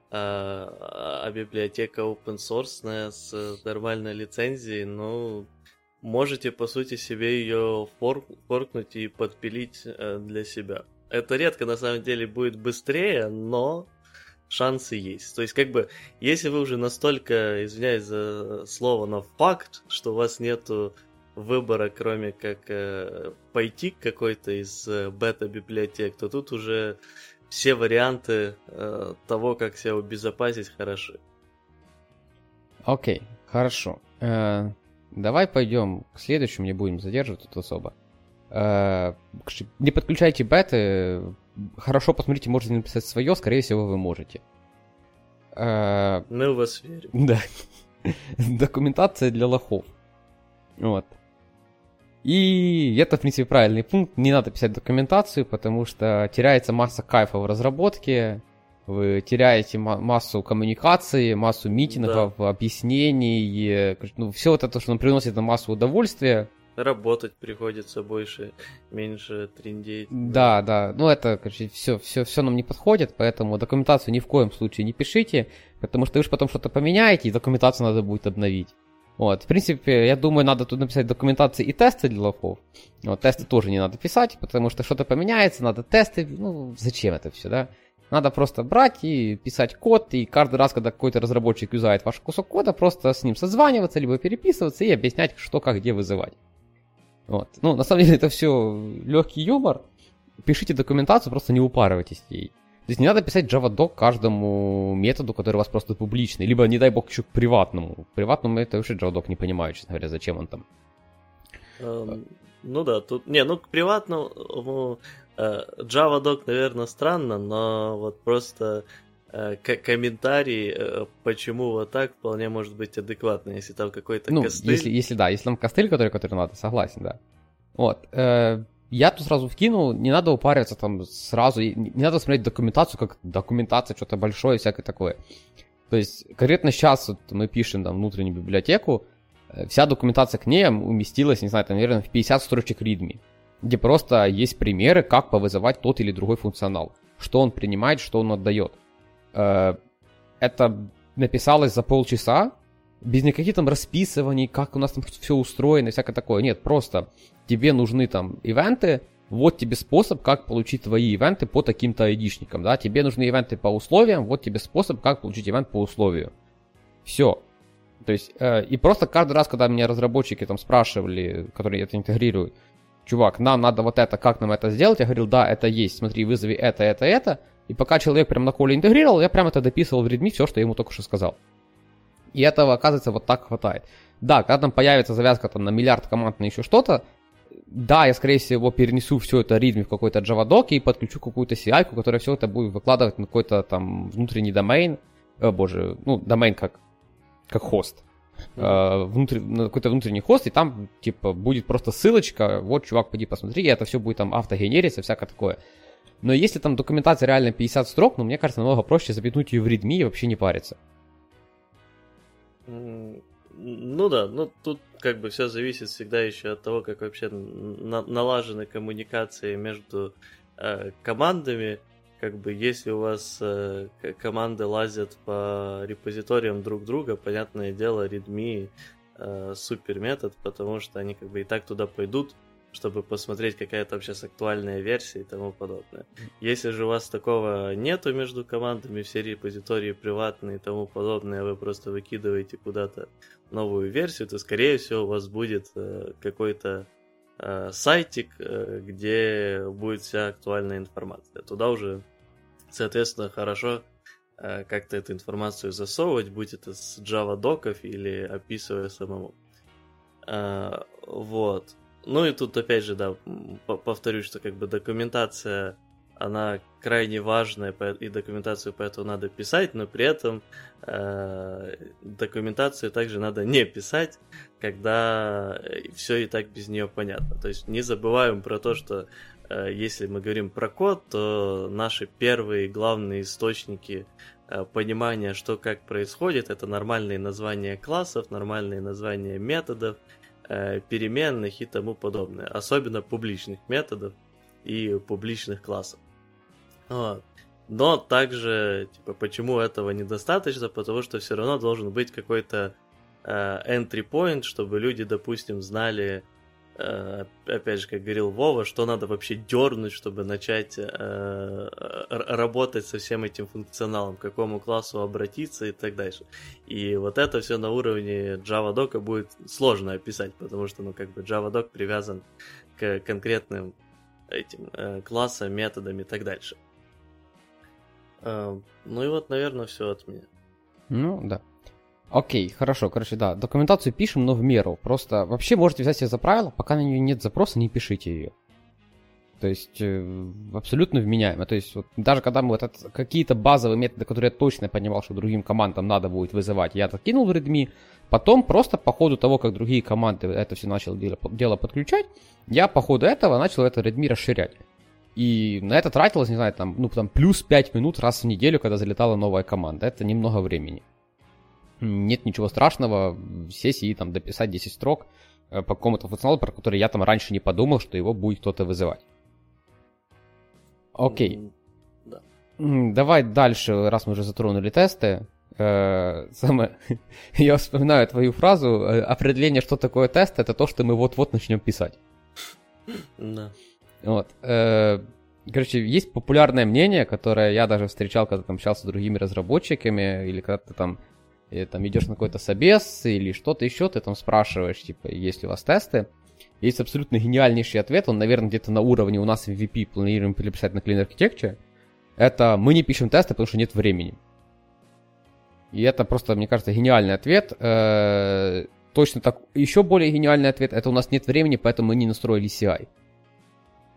а, а библиотека open source с нормальной лицензией, ну, можете, по сути, себе ее форк, форкнуть и подпилить э, для себя. Это редко, на самом деле, будет быстрее, но шансы есть. То есть, как бы, если вы уже настолько, извиняюсь за слово, на факт, что у вас нету выбора, кроме как э, пойти к какой-то из э, бета-библиотек, то тут уже все варианты э, того, как себя обезопасить, хороши. Окей, okay, хорошо. Э, давай пойдем к следующему, не будем задерживать тут особо. Э, не подключайте беты. Хорошо посмотрите, можете написать свое, скорее всего, вы можете. Э, Мы в вас верим. Да. Документация для лохов. Вот. И это, в принципе, правильный пункт. Не надо писать документацию, потому что теряется масса кайфа в разработке. Вы теряете массу коммуникации, массу митингов, да. объяснений. Ну, все вот это, что нам приносит на массу удовольствия. Работать приходится больше, меньше трендеть. Да, да. Ну, это, короче, все, все, все нам не подходит, поэтому документацию ни в коем случае не пишите, потому что вы же потом что-то поменяете, и документацию надо будет обновить. Вот, в принципе, я думаю, надо тут написать документации и тесты для лохов. Вот, тесты тоже не надо писать, потому что что-то поменяется, надо тесты. Ну, зачем это все, да? Надо просто брать и писать код, и каждый раз, когда какой-то разработчик юзает ваш кусок кода, просто с ним созваниваться, либо переписываться и объяснять, что, как, где вызывать. Вот. Ну, на самом деле, это все легкий юмор. Пишите документацию, просто не упарывайтесь ей. То есть не надо писать JavaDoc каждому методу, который у вас просто публичный. Либо, не дай бог, еще к приватному. К приватному это вообще JavaDoc не понимаю, честно говоря, зачем он там. Um, ну да, тут... Не, ну к приватному... Uh, JavaDoc, наверное, странно, но вот просто комментарий, uh, почему вот так, вполне может быть адекватный, если там какой-то ну, костыль. Если, если да, если там костыль, который, который надо, согласен, да. Вот. Uh, я тут сразу вкинул, не надо упариваться там сразу, не надо смотреть документацию, как документация, что-то большое, всякое такое. То есть конкретно сейчас вот мы пишем там внутреннюю библиотеку, э, вся документация к ней уместилась, не знаю, там, наверное, в 50 строчек readme, где просто есть примеры, как повызывать тот или другой функционал, что он принимает, что он отдает. Э, это написалось за полчаса, без никаких там расписываний, как у нас там все устроено, всякое такое. Нет, просто тебе нужны там ивенты, вот тебе способ, как получить твои ивенты по таким-то айдишникам, да, тебе нужны ивенты по условиям, вот тебе способ, как получить ивент по условию. Все. То есть, э, и просто каждый раз, когда меня разработчики там спрашивали, которые это интегрируют, чувак, нам надо вот это, как нам это сделать? Я говорил, да, это есть, смотри, вызови это, это, это. И пока человек прям на коле интегрировал, я прям это дописывал в Redmi, все, что я ему только что сказал. И этого, оказывается, вот так хватает. Да, когда там появится завязка там, на миллиард команд на еще что-то, да, я, скорее всего, перенесу все это ритме в какой-то JavaDoc и подключу какую-то CI, которая все это будет выкладывать на какой-то там внутренний домен, о боже, ну, домен как, как хост. Uh, внутри, на какой-то внутренний хост, и там, типа, будет просто ссылочка, вот, чувак, пойди посмотри, и это все будет там автогенериться, всякое такое. Но если там документация реально 50 строк, ну, мне кажется, намного проще запятнуть ее в Redmi и вообще не париться. Ну да, ну тут как бы все зависит всегда еще от того, как вообще на- налажены коммуникации между э, командами. Как бы если у вас э, команды лазят по репозиториям друг друга, понятное дело, Redmi э, супер метод, потому что они как бы и так туда пойдут, чтобы посмотреть, какая там сейчас актуальная версия и тому подобное. Если же у вас такого нету между командами, все репозитории приватные и тому подобное, вы просто выкидываете куда-то новую версию, то, скорее всего, у вас будет э, какой-то э, сайтик, э, где будет вся актуальная информация. Туда уже, соответственно, хорошо как-то эту информацию засовывать, будь это с Java доков или описывая самому. Вот. Ну и тут опять же, да, повторюсь, что как бы документация, она крайне важная, и документацию поэтому надо писать, но при этом э, документацию также надо не писать, когда все и так без нее понятно. То есть не забываем про то, что э, если мы говорим про код, то наши первые главные источники э, понимания, что как происходит, это нормальные названия классов, нормальные названия методов, Э, переменных и тому подобное. Особенно публичных методов и публичных классов. Вот. Но также, типа, почему этого недостаточно? Потому что все равно должен быть какой-то э, entry point, чтобы люди, допустим, знали, Э, опять же, как говорил Вова, что надо вообще дернуть, чтобы начать э, работать со всем этим функционалом, к какому классу обратиться и так дальше. И вот это все на уровне JavaDoc будет сложно описать, потому что, ну, как бы JavaDoc привязан к конкретным этим э, классам, методам и так дальше. Э, ну и вот, наверное, все от меня. Ну, да. Окей, хорошо, короче, да, документацию пишем, но в меру. Просто вообще можете взять себе за правило, пока на нее нет запроса, не пишите ее. То есть э, абсолютно вменяемо. То есть вот, даже когда мы вот это, какие-то базовые методы, которые я точно понимал, что другим командам надо будет вызывать, я это кинул в Redmi, потом просто по ходу того, как другие команды это все начали дело, дело подключать, я по ходу этого начал это Redmi расширять. И на это тратилось, не знаю, там, ну, там плюс 5 минут раз в неделю, когда залетала новая команда. Это немного времени нет ничего страшного в сессии там дописать 10 строк э, по какому-то функционалу, про который я там раньше не подумал, что его будет кто-то вызывать. Окей. Да. Давай дальше, раз мы уже затронули тесты. Э, самое... я вспоминаю твою фразу. Э, определение, что такое тест, это то, что мы вот-вот начнем писать. Да. Вот. Короче, есть популярное мнение, которое я даже встречал, когда там общался с другими разработчиками, или когда ты там и, там идешь на какой-то собес или что-то еще, ты там спрашиваешь, типа, есть ли у вас тесты. Есть абсолютно гениальнейший ответ, он, наверное, где-то на уровне у нас MVP планируем переписать на Clean Architecture. Это мы не пишем тесты, потому что нет времени. И это просто, мне кажется, гениальный ответ. Э-э- точно так. Еще более гениальный ответ это у нас нет времени, поэтому мы не настроили CI.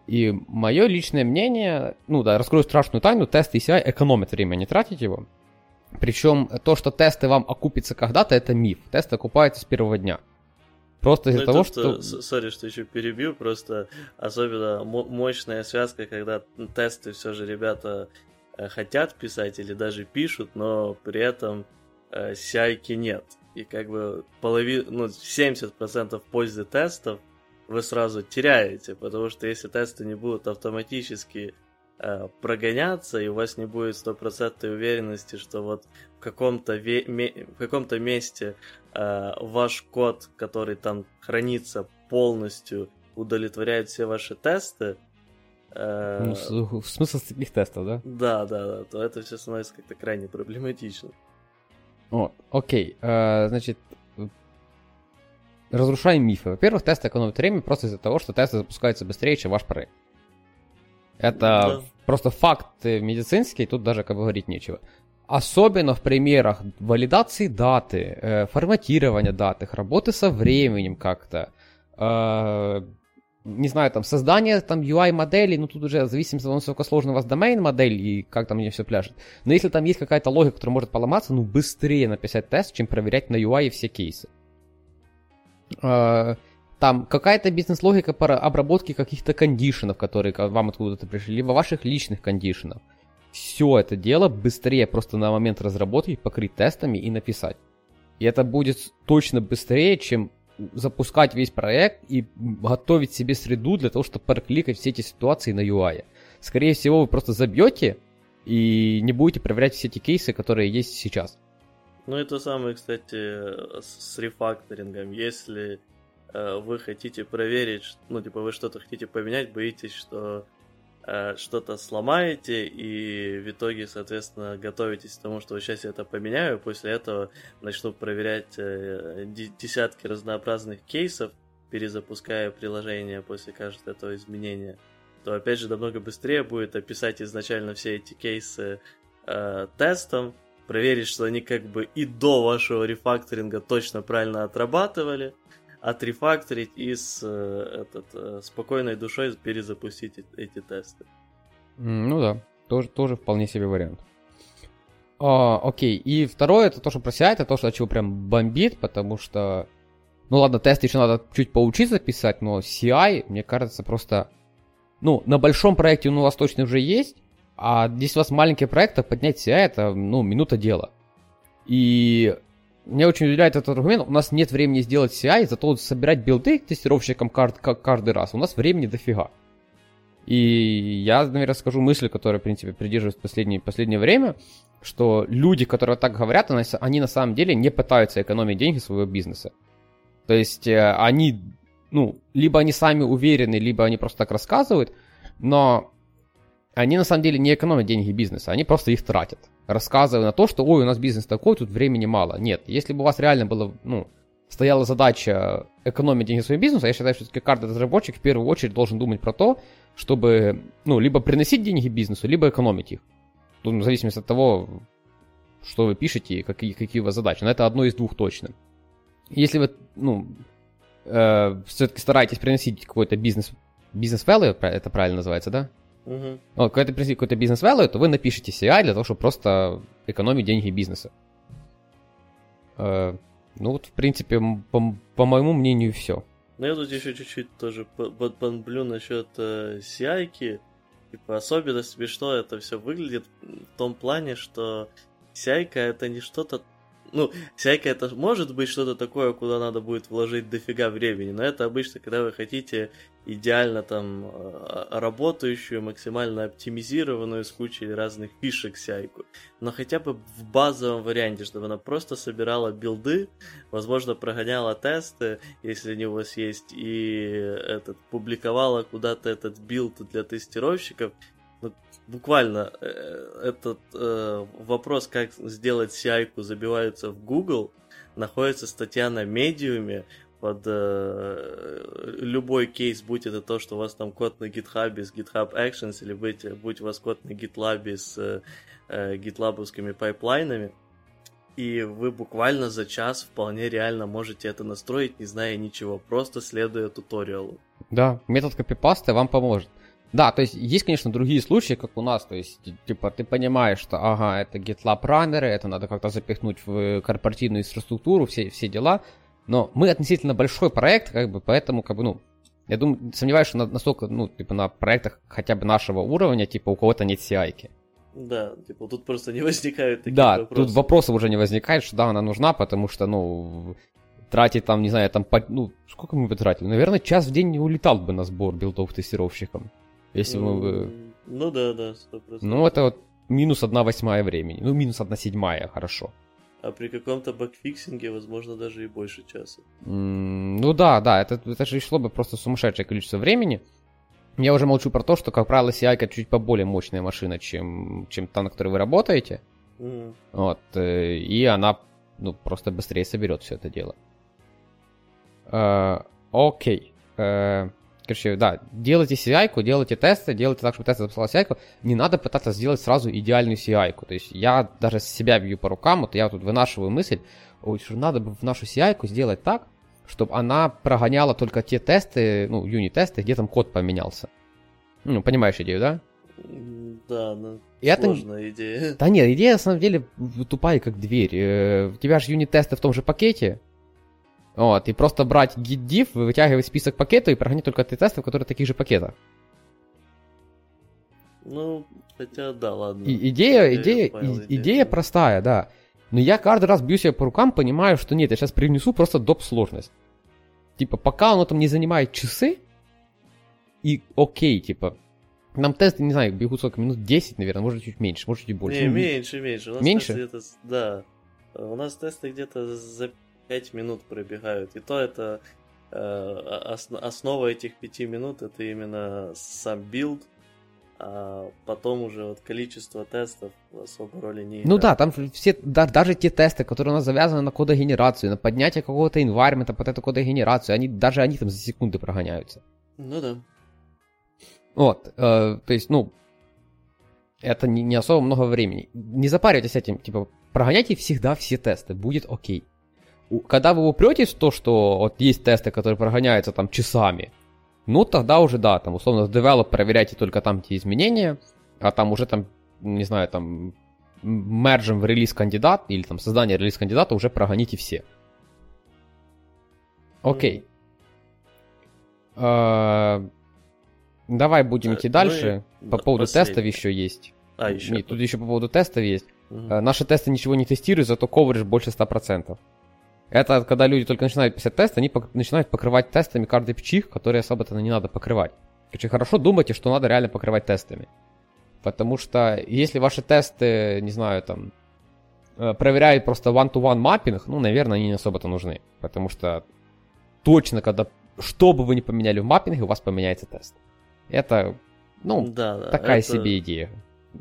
И мое личное мнение, ну да, раскрою страшную тайну, тесты и CI экономят время, не тратить его. Причем то, что тесты вам окупятся когда-то, это миф. Тесты окупаются с первого дня. Просто из-за ну, того, что... Сори, что еще перебью, просто особенно мощная связка, когда тесты все же ребята э, хотят писать или даже пишут, но при этом э, CI нет. И как бы половину, ну, 70% пользы тестов вы сразу теряете, потому что если тесты не будут автоматически э, прогоняться, и у вас не будет стопроцентной уверенности, что вот в каком-то, ве- ме- в каком-то месте э, ваш код, который там хранится полностью, удовлетворяет все ваши тесты, э, Ну, с- смысл таких тестов, да? да, да, да, то это все становится как-то крайне проблематично. О, окей, э, значит, разрушаем мифы. Во-первых, тесты экономят время просто из-за того, что тесты запускаются быстрее, чем ваш проект. Это Да. Просто факт медицинский, тут даже как бы говорить нечего. Особенно в примерах валидации даты, э, форматирования дат, их работы со временем как-то, э, не знаю, там, создание там UI-моделей, ну тут уже в зависимости от насколько сложный у вас домен-модель и как там мне все пляшет. Но если там есть какая-то логика, которая может поломаться, ну быстрее написать тест, чем проверять на UI все кейсы. Там какая-то бизнес-логика по обработке каких-то кондишенов, которые вам откуда-то пришли, либо ваших личных кондишенов. Все это дело быстрее просто на момент разработки покрыть тестами и написать. И это будет точно быстрее, чем запускать весь проект и готовить себе среду для того, чтобы прокликать все эти ситуации на UI. Скорее всего, вы просто забьете и не будете проверять все эти кейсы, которые есть сейчас. Ну и то самое, кстати, с, рефакторингом. Если вы хотите проверить, ну, типа, вы что-то хотите поменять, боитесь, что э, что-то сломаете, и в итоге, соответственно, готовитесь к тому, что сейчас я это поменяю, после этого начну проверять э, де- десятки разнообразных кейсов, перезапуская приложение после каждого этого изменения, то, опять же, намного быстрее будет описать изначально все эти кейсы э, тестом, проверить, что они как бы и до вашего рефакторинга точно правильно отрабатывали, отрефакторить и с э, этот, э, спокойной душой перезапустить эти тесты. Ну да, тоже, тоже вполне себе вариант. А, окей, и второе, это то, что про CI, это то, что чего прям бомбит, потому что, ну ладно, тесты еще надо чуть поучиться писать, но CI, мне кажется, просто, ну, на большом проекте он у вас точно уже есть, а если у вас маленький проект, то поднять CI это, ну, минута дела. И меня очень удивляет этот аргумент, у нас нет времени сделать CI, зато собирать билды тестировщикам кажд- ка- каждый раз, у нас времени дофига. И я, наверное, скажу мысль, которая, в принципе, придерживаюсь последнее, последнее время, что люди, которые так говорят, они, они на самом деле не пытаются экономить деньги своего бизнеса. То есть э, они, ну, либо они сами уверены, либо они просто так рассказывают, но они на самом деле не экономят деньги бизнеса, они просто их тратят, рассказывая на то, что, ой, у нас бизнес такой, тут времени мало. Нет, если бы у вас реально было, ну, стояла задача экономить деньги своего бизнеса, я считаю, что все-таки каждый разработчик в первую очередь должен думать про то, чтобы, ну, либо приносить деньги бизнесу, либо экономить их. Тут в зависимости от того, что вы пишете и какие, какие у вас задачи. Но это одно из двух точно. Если вы, ну, э, все-таки стараетесь приносить какой-то бизнес, бизнес value, это правильно называется, да? Мгм. Ну, когда ты приносите какой-то бизнес value, то вы напишите CI для того, чтобы просто экономить деньги бизнеса. Э, ну вот, в принципе, по, по моему мнению, все. Ну, я тут еще чуть-чуть тоже по- подбомблю насчет э, CI-ки. Типа, особенно смешно это все выглядит в том плане, что ci это не что-то... Ну, ci это может быть что-то такое, куда надо будет вложить дофига времени, но это обычно, когда вы хотите идеально там э, работающую, максимально оптимизированную с кучей разных фишек сяйку. Но хотя бы в базовом варианте, чтобы она просто собирала билды, возможно, прогоняла тесты, если они у вас есть, и этот, публиковала куда-то этот билд для тестировщиков. Буквально э, этот э, вопрос, как сделать CI -ку, забивается в Google, находится статья на Medium -е, под э, любой кейс, будь это то, что у вас там код на GitHub с GitHub Actions, или будь, будь у вас код на GitLab с э, GitLabовскими пайплайнами, и вы буквально за час вполне реально можете это настроить, не зная ничего, просто следуя туториалу. Да, метод копипаста вам поможет. Да, то есть есть, конечно, другие случаи, как у нас, то есть, типа, ты понимаешь, что, ага, это GitLab раннеры, это надо как-то запихнуть в корпоративную инфраструктуру, все, все дела, но мы относительно большой проект, как бы, поэтому, как бы, ну, я думаю, сомневаюсь, что на, настолько, ну, типа, на проектах хотя бы нашего уровня, типа, у кого-то нет ci -ки. Да, типа, тут просто не возникают таких да, вопросов. тут вопросов уже не возникает, что да, она нужна, потому что, ну, тратить там, не знаю, там, ну, сколько мы потратили? Наверное, час в день не улетал бы на сбор билдов тестировщикам. Если мы бы... Ну да, да, 100%. Ну, это вот минус одна восьмая времени. Ну, минус одна седьмая, хорошо. А при каком-то багфиксинге, возможно, даже и больше часа. М, Ну да, да, это, это же шло бы просто сумасшедшее количество времени. Я уже молчу про то, что, как правило, CI чуть поболее мощная машина, чем, чем та, на которой вы работаете. Mm. Вот, э, и она ну, просто быстрее соберет все это дело. Э, окей. Э, короче, да, делайте CI, делайте тесты, делайте так, чтобы тесты записала CI. Не надо пытаться сделать сразу идеальную CI. То есть я даже себя бью по рукам, вот я тут вынашиваю мысль, ой, что надо бы в нашу CI сделать так, чтобы она прогоняла только те тесты, ну, юнит-тесты, где там код поменялся. Ну, понимаешь идею, да? Да, ну, и сложная это... идея. Да нет, идея на самом деле тупая, как дверь. Э, у тебя же юнит-тесты в том же пакете, вот, и просто брать git-diff, вытягивать список пакетов и прогонять только те тесты, которые в таких же пакетах. Ну, хотя да, ладно. И, идея, идея, понял, идея, идея простая, да. Но я каждый раз бью себя по рукам, понимаю, что нет, я сейчас привнесу просто доп. сложность. Типа, пока оно там не занимает часы, и окей, типа, нам тесты, не знаю, бегут сколько минут, 10, наверное, может чуть меньше, может чуть больше. Не, меньше, меньше. У нас меньше? где-то, да. У нас тесты где-то за 5 минут пробегают. И то это э, основа этих 5 минут это именно сам билд, а потом уже вот количество тестов особо роли не играет. Ну да, там все, да, даже те тесты, которые у нас завязаны на кодогенерацию, на поднятие какого-то environment под эту кодогенерацию, они, даже они там за секунды прогоняются. Ну да. Вот, э, то есть, ну, это не, не особо много времени. Не запаривайтесь этим, типа, прогоняйте всегда все тесты, будет окей. Когда вы упретесь в то, что вот есть тесты, которые прогоняются там часами, ну тогда уже да, там условно в develop проверяйте только там те изменения, а там уже там, не знаю, там мержем в релиз кандидат или там создание релиз кандидата уже прогоните все. Окей. Mm. Давай будем идти дальше. По поводу тестов еще есть. А, еще. Нет, тут еще по поводу тестов есть. Угу. Наши тесты ничего не тестируют, зато coverage больше 100%. Это когда люди только начинают писать тест, они пок- начинают покрывать тестами каждый пчих, который особо-то не надо покрывать. Очень хорошо думайте, что надо реально покрывать тестами. Потому что если ваши тесты, не знаю, там, э, проверяют просто one-to-one маппинг, ну, наверное, они не особо-то нужны. Потому что точно, когда что бы вы ни поменяли в маппинге, у вас поменяется тест. Это, ну, да, да, такая это... себе идея,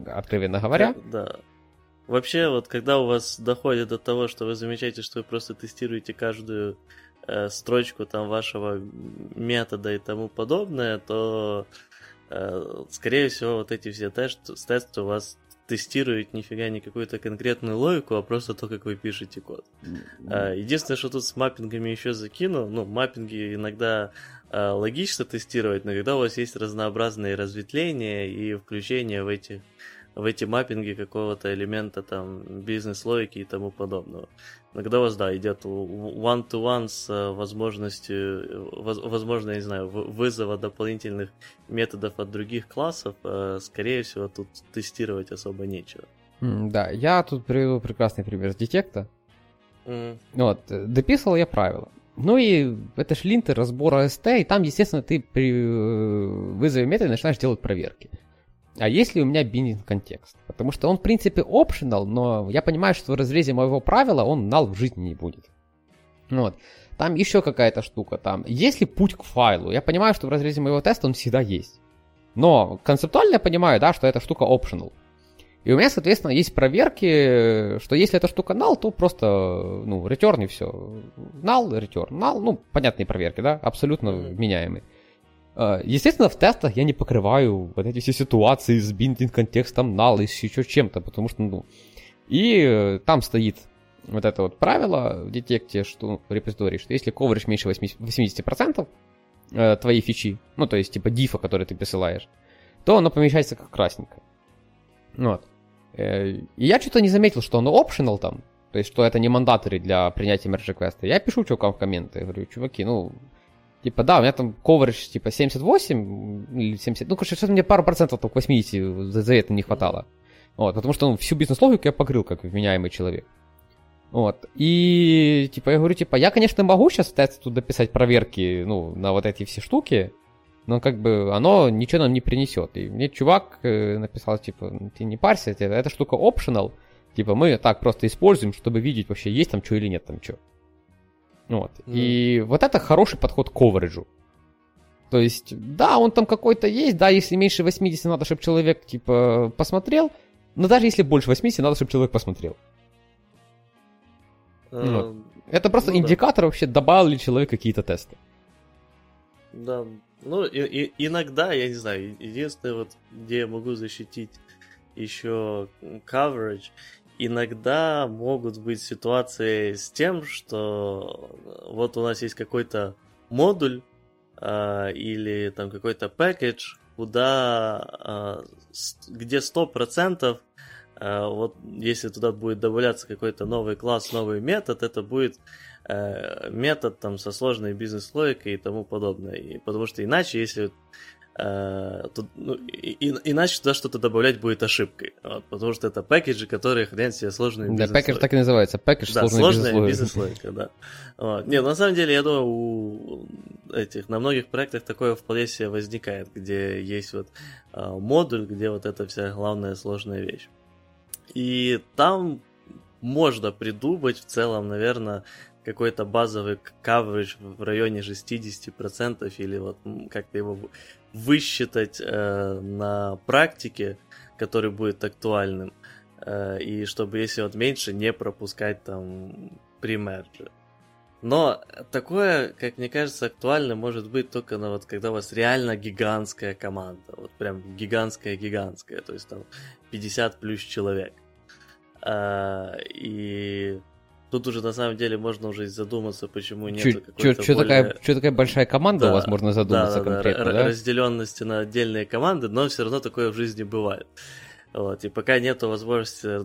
откровенно говоря. Да. Вообще, вот когда у вас доходит до того, что вы замечаете, что вы просто тестируете каждую э, строчку там вашего метода и тому подобное, то, э, скорее всего, вот эти все тесты, тесты у вас тестируют нифига не какую-то конкретную логику, а просто то, как вы пишете код. Mm-hmm. Единственное, что тут с маппингами еще закину, ну, маппинги иногда э, логично тестировать, но когда у вас есть разнообразные разветвления и включение в эти, в эти маппинги какого-то элемента там бизнес-логики и тому подобного. Но когда у вас, да, идет one-to-one с э, возможностью, возможно, я не знаю, вызова дополнительных методов от других классов, э, скорее всего, тут тестировать особо нечего. да, я тут приведу прекрасный пример с детекта. Mm. Вот, э, дописывал я правила. Ну и это ж линтер разбора СТ, и там, естественно, ты при э, вызове метода начинаешь делать проверки. А если у меня биндинг контекст? Потому что он, в принципе, optional, но я понимаю, что в разрезе моего правила он null в жизни не будет. Вот. Там еще какая-то штука. Там, если путь к файлу, я понимаю, что в разрезе моего теста он всегда есть. Но концептуально я понимаю, да, что эта штука optional. И у меня, соответственно, есть проверки, что если эта штука null, то просто, ну, return и все. Null, return, null, ну, понятные проверки, да, абсолютно mm-hmm. А, естественно, в тестах я не покрываю вот эти все ситуации с биндинг контекстом null и еще чем-то, потому что, ну, и э, там стоит вот это вот правило в детекте, что ну, в репозитории, что если coverage меньше 80% э, твоей фичи, ну, то есть типа дифа, который ты присылаешь, то оно помещается как красненькое. Вот. Э, и я что-то не заметил, что оно optional там, то есть что это не мандатори для принятия merge request. Я пишу чувакам в комменты, говорю, чуваки, ну, типа, да, у меня там coverage типа 78 или 70, ну, короче, сейчас мне пару процентов только 80 за, это не хватало. Вот, потому что ну, всю бизнес-логику я покрыл как вменяемый человек. Вот. И, типа, я говорю, типа, я, конечно, могу сейчас тест тут дописать проверки, ну, на вот эти все штуки, но как бы оно ничего нам не принесет. И мне чувак э, написал, типа, ты не парься, эта штука optional, типа мы так просто используем, чтобы видеть вообще есть там что или нет там что. Вот. Mm. И вот это хороший подход к ковериджу. То есть, да, он там какой-то есть, да, если меньше 80, надо, чтобы человек, типа, посмотрел, но даже если больше 80, надо, чтобы человек посмотрел. Uh, вот. Это просто ну, индикатор да. вообще, добавил ли человек какие-то тесты. Да, ну, и, и, иногда, я не знаю, единственное, вот, где я могу защитить еще coverage, иногда могут быть ситуации с тем, что вот у нас есть какой-то модуль э, или там какой-то package, куда, э, где 100% э, вот если туда будет добавляться какой-то новый класс, новый метод, это будет э, метод там со сложной бизнес-логикой и тому подобное. И, потому что иначе, если Uh, тут, ну, и, иначе туда что-то добавлять будет ошибкой, вот, потому что это пакеджи, которые хрен себе сложные Да, пакедж так и называется, пакедж да, сложная бизнес-логика. да. Вот. Не, на самом деле, я думаю, у этих, на многих проектах такое вполне себе возникает, где есть вот uh, модуль, где вот эта вся главная сложная вещь. И там можно придумать в целом, наверное, какой-то базовый coverage в районе 60% или вот как-то его высчитать э, на практике, который будет актуальным, э, и чтобы если вот меньше не пропускать там при мерже. Но такое, как мне кажется, актуально может быть только на вот когда у вас реально гигантская команда, вот прям гигантская-гигантская, то есть там 50 плюс человек. А, и Тут уже на самом деле можно уже задуматься, почему нет какой-то что, более... такая, что такая большая команда да, у вас, можно задуматься да, конкретно, да? да? Разделенности на отдельные команды, но все равно такое в жизни бывает. Вот, и пока нет возможности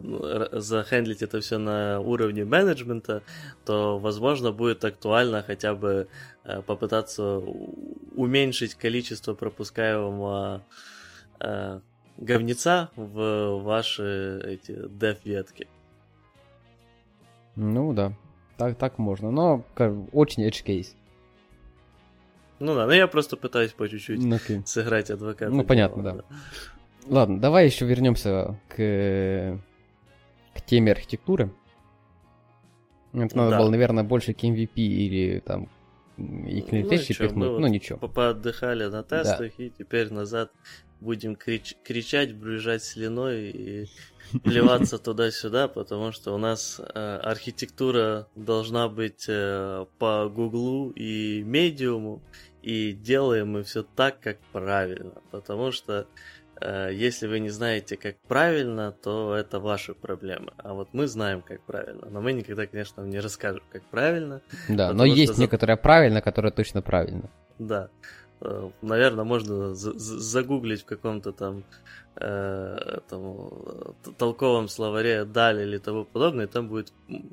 захендлить это все на уровне менеджмента, то, возможно, будет актуально хотя бы э, попытаться уменьшить количество пропускаемого э, говнеца в ваши эти dev-ветки. Ну да, так, так можно, но как, очень edge case. Ну да, но я просто пытаюсь по чуть-чуть ну, okay. сыграть адвоката. Ну понятно, да. да. Ладно, давай еще вернемся к, к теме архитектуры. Это надо да. было, наверное, больше к MVP или там и к ну, пихнуть. Мы ну ничего. Поотдыхали на тестах да. и теперь назад будем крич- кричать, брюзжать слюной и плеваться туда-сюда, потому что у нас э, архитектура должна быть э, по Гуглу и медиуму, и делаем мы все так, как правильно, потому что если вы не знаете, как правильно, то это ваши проблемы. А вот мы знаем, как правильно. Но мы никогда, конечно, не расскажем, как правильно. Да, но есть за... некоторое правильно, которое точно правильно. Да. Э, наверное, можно загуглить в каком-то там, э, там толковом словаре даль или того подобное, и там будет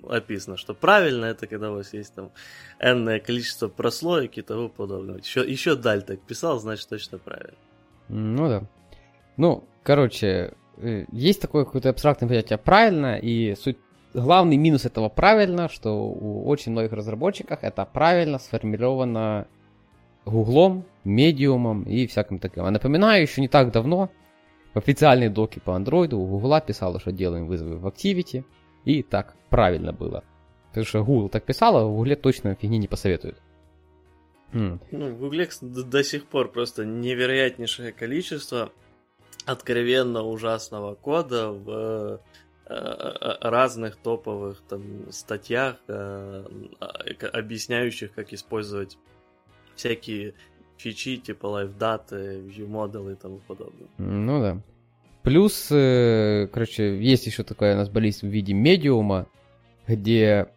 описано, что правильно это когда у вас есть там энное количество прослоек и того подобного. Еще, еще даль так писал, значит точно правильно. Ну да. Ну, короче, э, есть такое какое-то абстрактное понятие правильно, и суть главный минус этого правильно, что у очень многих разработчиков это правильно сформировано Гуглом, Медиумом и всяким таким. А напоминаю, еще не так давно в официальной доке по андроиду у Гугла писало, что делаем вызовы в Activity, и так правильно было. Потому что Google так писал, а в Гугле точно фигни не посоветуют. Ну, в Гугле до сих пор просто невероятнейшее количество откровенно ужасного кода в э, э, разных топовых там статьях, э, объясняющих, как использовать всякие фичи, типа лайфдаты, model и тому подобное. Ну да. Плюс, э, короче, есть еще такая у нас болезнь в виде медиума, где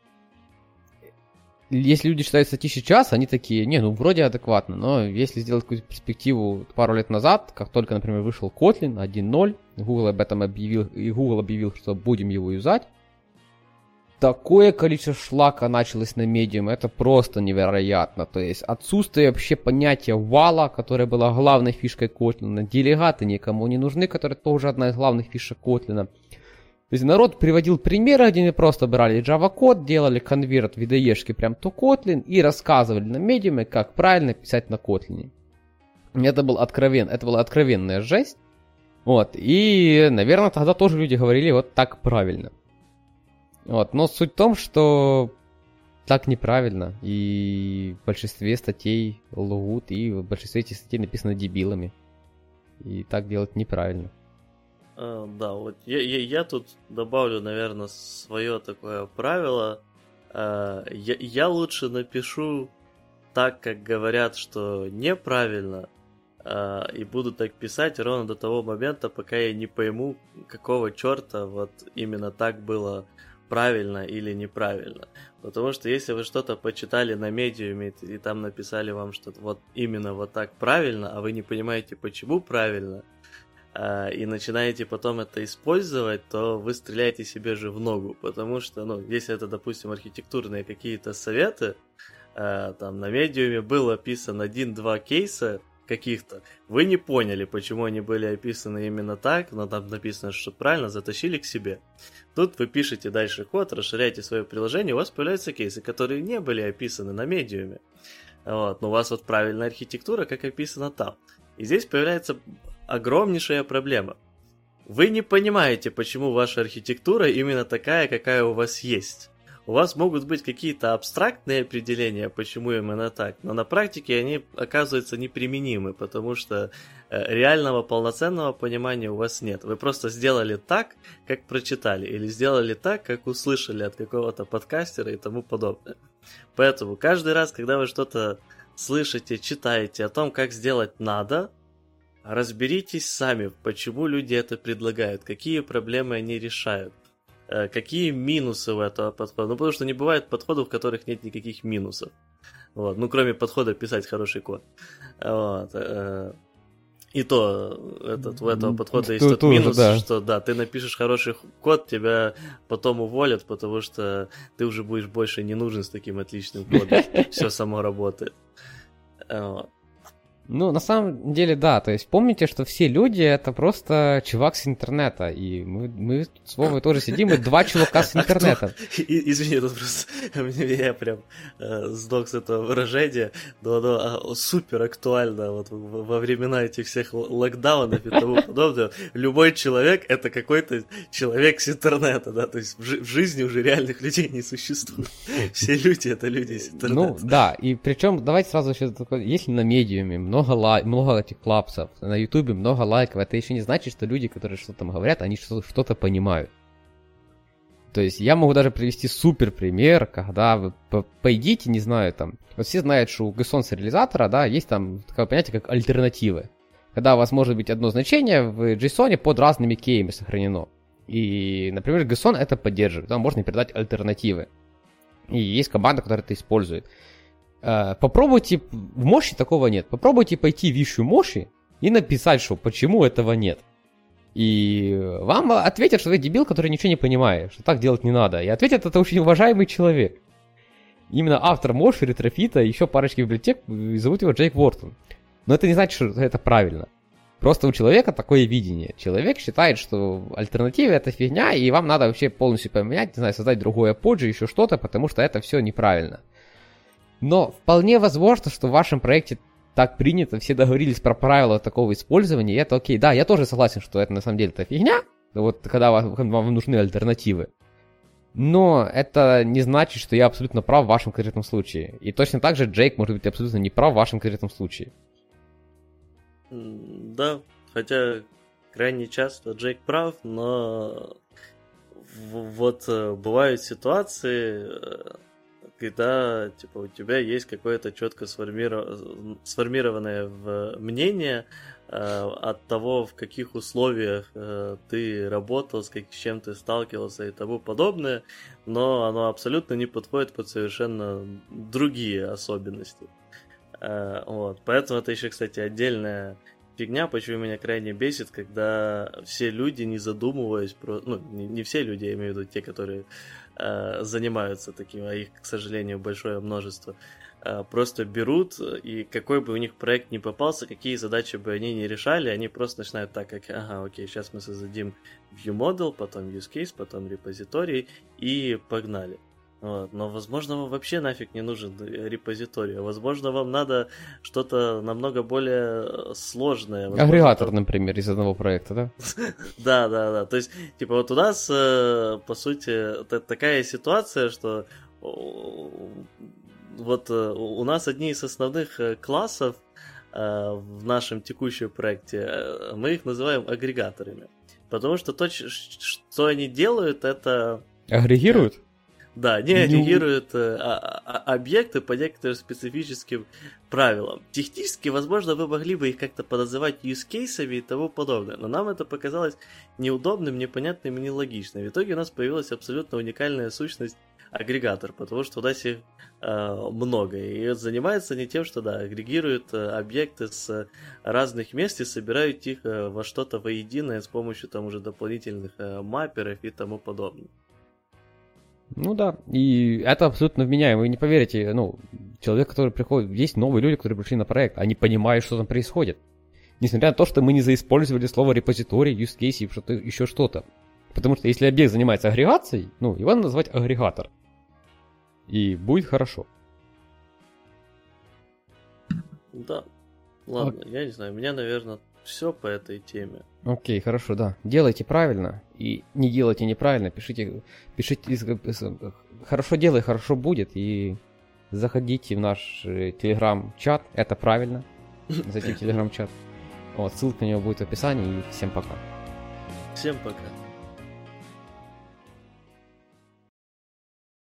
если люди читают статьи сейчас, они такие, не, ну вроде адекватно, но если сделать какую-то перспективу пару лет назад, как только, например, вышел Kotlin 1.0, Google об этом объявил, и Google объявил, что будем его юзать, такое количество шлака началось на медиум, это просто невероятно. То есть отсутствие вообще понятия вала, которое было главной фишкой Котлина, делегаты никому не нужны, которые тоже одна из главных фишек Котлина. То есть народ приводил примеры, где они просто брали Java код, делали конверт в VDE прям то Kotlin и рассказывали на медиуме, как правильно писать на Kotlin. Это был откровен, это была откровенная жесть. Вот, и, наверное, тогда тоже люди говорили вот так правильно. Вот. Но суть в том, что так неправильно. И в большинстве статей лгут, и в большинстве этих статей написано дебилами. И так делать неправильно. Uh, да, вот я, я, я тут добавлю, наверное, свое такое правило. Uh, я, я лучше напишу так, как говорят, что неправильно, uh, и буду так писать ровно до того момента, пока я не пойму, какого черта вот именно так было правильно или неправильно. Потому что если вы что-то почитали на медиуме и там написали вам, что вот именно вот так правильно, а вы не понимаете, почему правильно, и начинаете потом это использовать, то вы стреляете себе же в ногу. Потому что, ну, если это, допустим, архитектурные какие-то советы, а, там на медиуме был описан один-два кейса, каких-то. Вы не поняли, почему они были описаны именно так, но там написано, что правильно, затащили к себе. Тут вы пишете дальше код, расширяете свое приложение, у вас появляются кейсы, которые не были описаны на медиуме. Вот, но у вас вот правильная архитектура, как описано там. И здесь появляется огромнейшая проблема. Вы не понимаете, почему ваша архитектура именно такая, какая у вас есть у вас могут быть какие-то абстрактные определения, почему именно так, но на практике они оказываются неприменимы, потому что э, реального полноценного понимания у вас нет. Вы просто сделали так, как прочитали, или сделали так, как услышали от какого-то подкастера и тому подобное. Поэтому каждый раз, когда вы что-то слышите, читаете о том, как сделать надо, разберитесь сами, почему люди это предлагают, какие проблемы они решают. Э, какие минусы у этого подхода? Ну, потому что не бывает подходов, в которых нет никаких минусов. Вот. Ну, кроме подхода писать хороший код. Вот. Э, и то этот, у этого подхода есть тот минус, да. что да, ты напишешь хороший код, тебя потом уволят, потому что ты уже будешь больше не нужен с таким отличным кодом. Все само работает. Вот. Ну, на самом деле, да. То есть помните, что все люди это просто чувак с интернета. И мы, мы с Вовой тоже сидим, и два чувака с интернета. Извини, тут просто я прям э, сдох с этого выражения, но оно а, супер актуально вот во времена этих всех локдаунов и тому подобное. Любой человек это какой-то человек с интернета, да, то есть в жизни уже реальных людей не существует. Все люди это люди с интернета. Ну, да, и причем давайте сразу еще такое, если на медиуме много, лай, много этих клапсов, на ютубе много лайков, это еще не значит, что люди, которые что-то там говорят, они что-то понимают. То есть я могу даже привести супер пример, когда вы пойдите, не знаю, там, вот все знают, что у JSON сериализатора, да, есть там такое понятие, как альтернативы. Когда у вас может быть одно значение в JSON под разными кейами сохранено. И, например, JSON это поддерживает, там можно передать альтернативы. И есть команда, которая это использует. Э, попробуйте, в Моши такого нет, попробуйте пойти в ищу Моши и написать, что почему этого нет. И вам ответят, что вы дебил, который ничего не понимает, что так делать не надо. И ответят это очень уважаемый человек. Именно автор Моши, ретрофита, еще парочки библиотек, и зовут его Джейк Уортон. Но это не значит, что это правильно. Просто у человека такое видение. Человек считает, что альтернатива это фигня, и вам надо вообще полностью поменять, не знаю, создать другое поджи, еще что-то, потому что это все неправильно. Но вполне возможно, что в вашем проекте так принято, все договорились про правила такого использования, и это окей. Да, я тоже согласен, что это на самом деле это фигня, вот когда вам, вам нужны альтернативы. Но это не значит, что я абсолютно прав в вашем конкретном случае. И точно так же Джейк может быть абсолютно не прав в вашем конкретном случае. Да, хотя крайне часто Джейк прав, но вот э, бывают ситуации, э, когда типа у тебя есть какое-то четко сформированное мнение э, от того, в каких условиях э, ты работал, с, как, с чем ты сталкивался и тому подобное, но оно абсолютно не подходит под совершенно другие особенности. Э, вот. Поэтому это еще, кстати, отдельная фигня, почему меня крайне бесит, когда все люди, не задумываясь про... Ну, не, не все люди, я имею в виду те, которые э, занимаются таким, а их, к сожалению, большое множество, э, просто берут, и какой бы у них проект ни попался, какие задачи бы они не решали, они просто начинают так, как, ага, окей, сейчас мы создадим view model, потом use case, потом репозиторий, и погнали. Вот. Но, возможно, вам вообще нафиг не нужен репозиторий. Возможно, вам надо что-то намного более э, сложное. Возможно, Агрегатор, там... например, из одного проекта, да? да, да, да. То есть, типа, вот у нас, э, по сути, такая ситуация, что вот э, у нас одни из основных классов в нашем текущем проекте, мы их называем агрегаторами. Потому что то, что они делают, это... Агрегируют? Да, они агрегируют а, а, объекты по некоторым специфическим правилам. Технически, возможно, вы могли бы их как-то подозревать use-кейсами и тому подобное, но нам это показалось неудобным, непонятным и нелогичным. В итоге у нас появилась абсолютно уникальная сущность агрегатор, потому что у нас их э, много. И занимается не тем, что да, агрегирует э, объекты с разных мест и собирают их э, во что-то воединое с помощью там уже дополнительных э, мапперов и тому подобное. Ну да, и это абсолютно вменяемо. Вы не поверите, ну, человек, который приходит, есть новые люди, которые пришли на проект, они понимают, что там происходит. Несмотря на то, что мы не заиспользовали слово репозиторий, use case и что-то, еще что-то. Потому что если объект занимается агрегацией, ну, его надо назвать агрегатор. И будет хорошо. Да. Ладно, а... я не знаю, у меня, наверное, все по этой теме. Окей, хорошо, да. Делайте правильно и не делайте неправильно. Пишите, пишите, хорошо делай, хорошо будет. И заходите в наш э, телеграм-чат, это правильно. Зайти в телеграм-чат. Вот, ссылка на него будет в описании. И всем пока. Всем пока.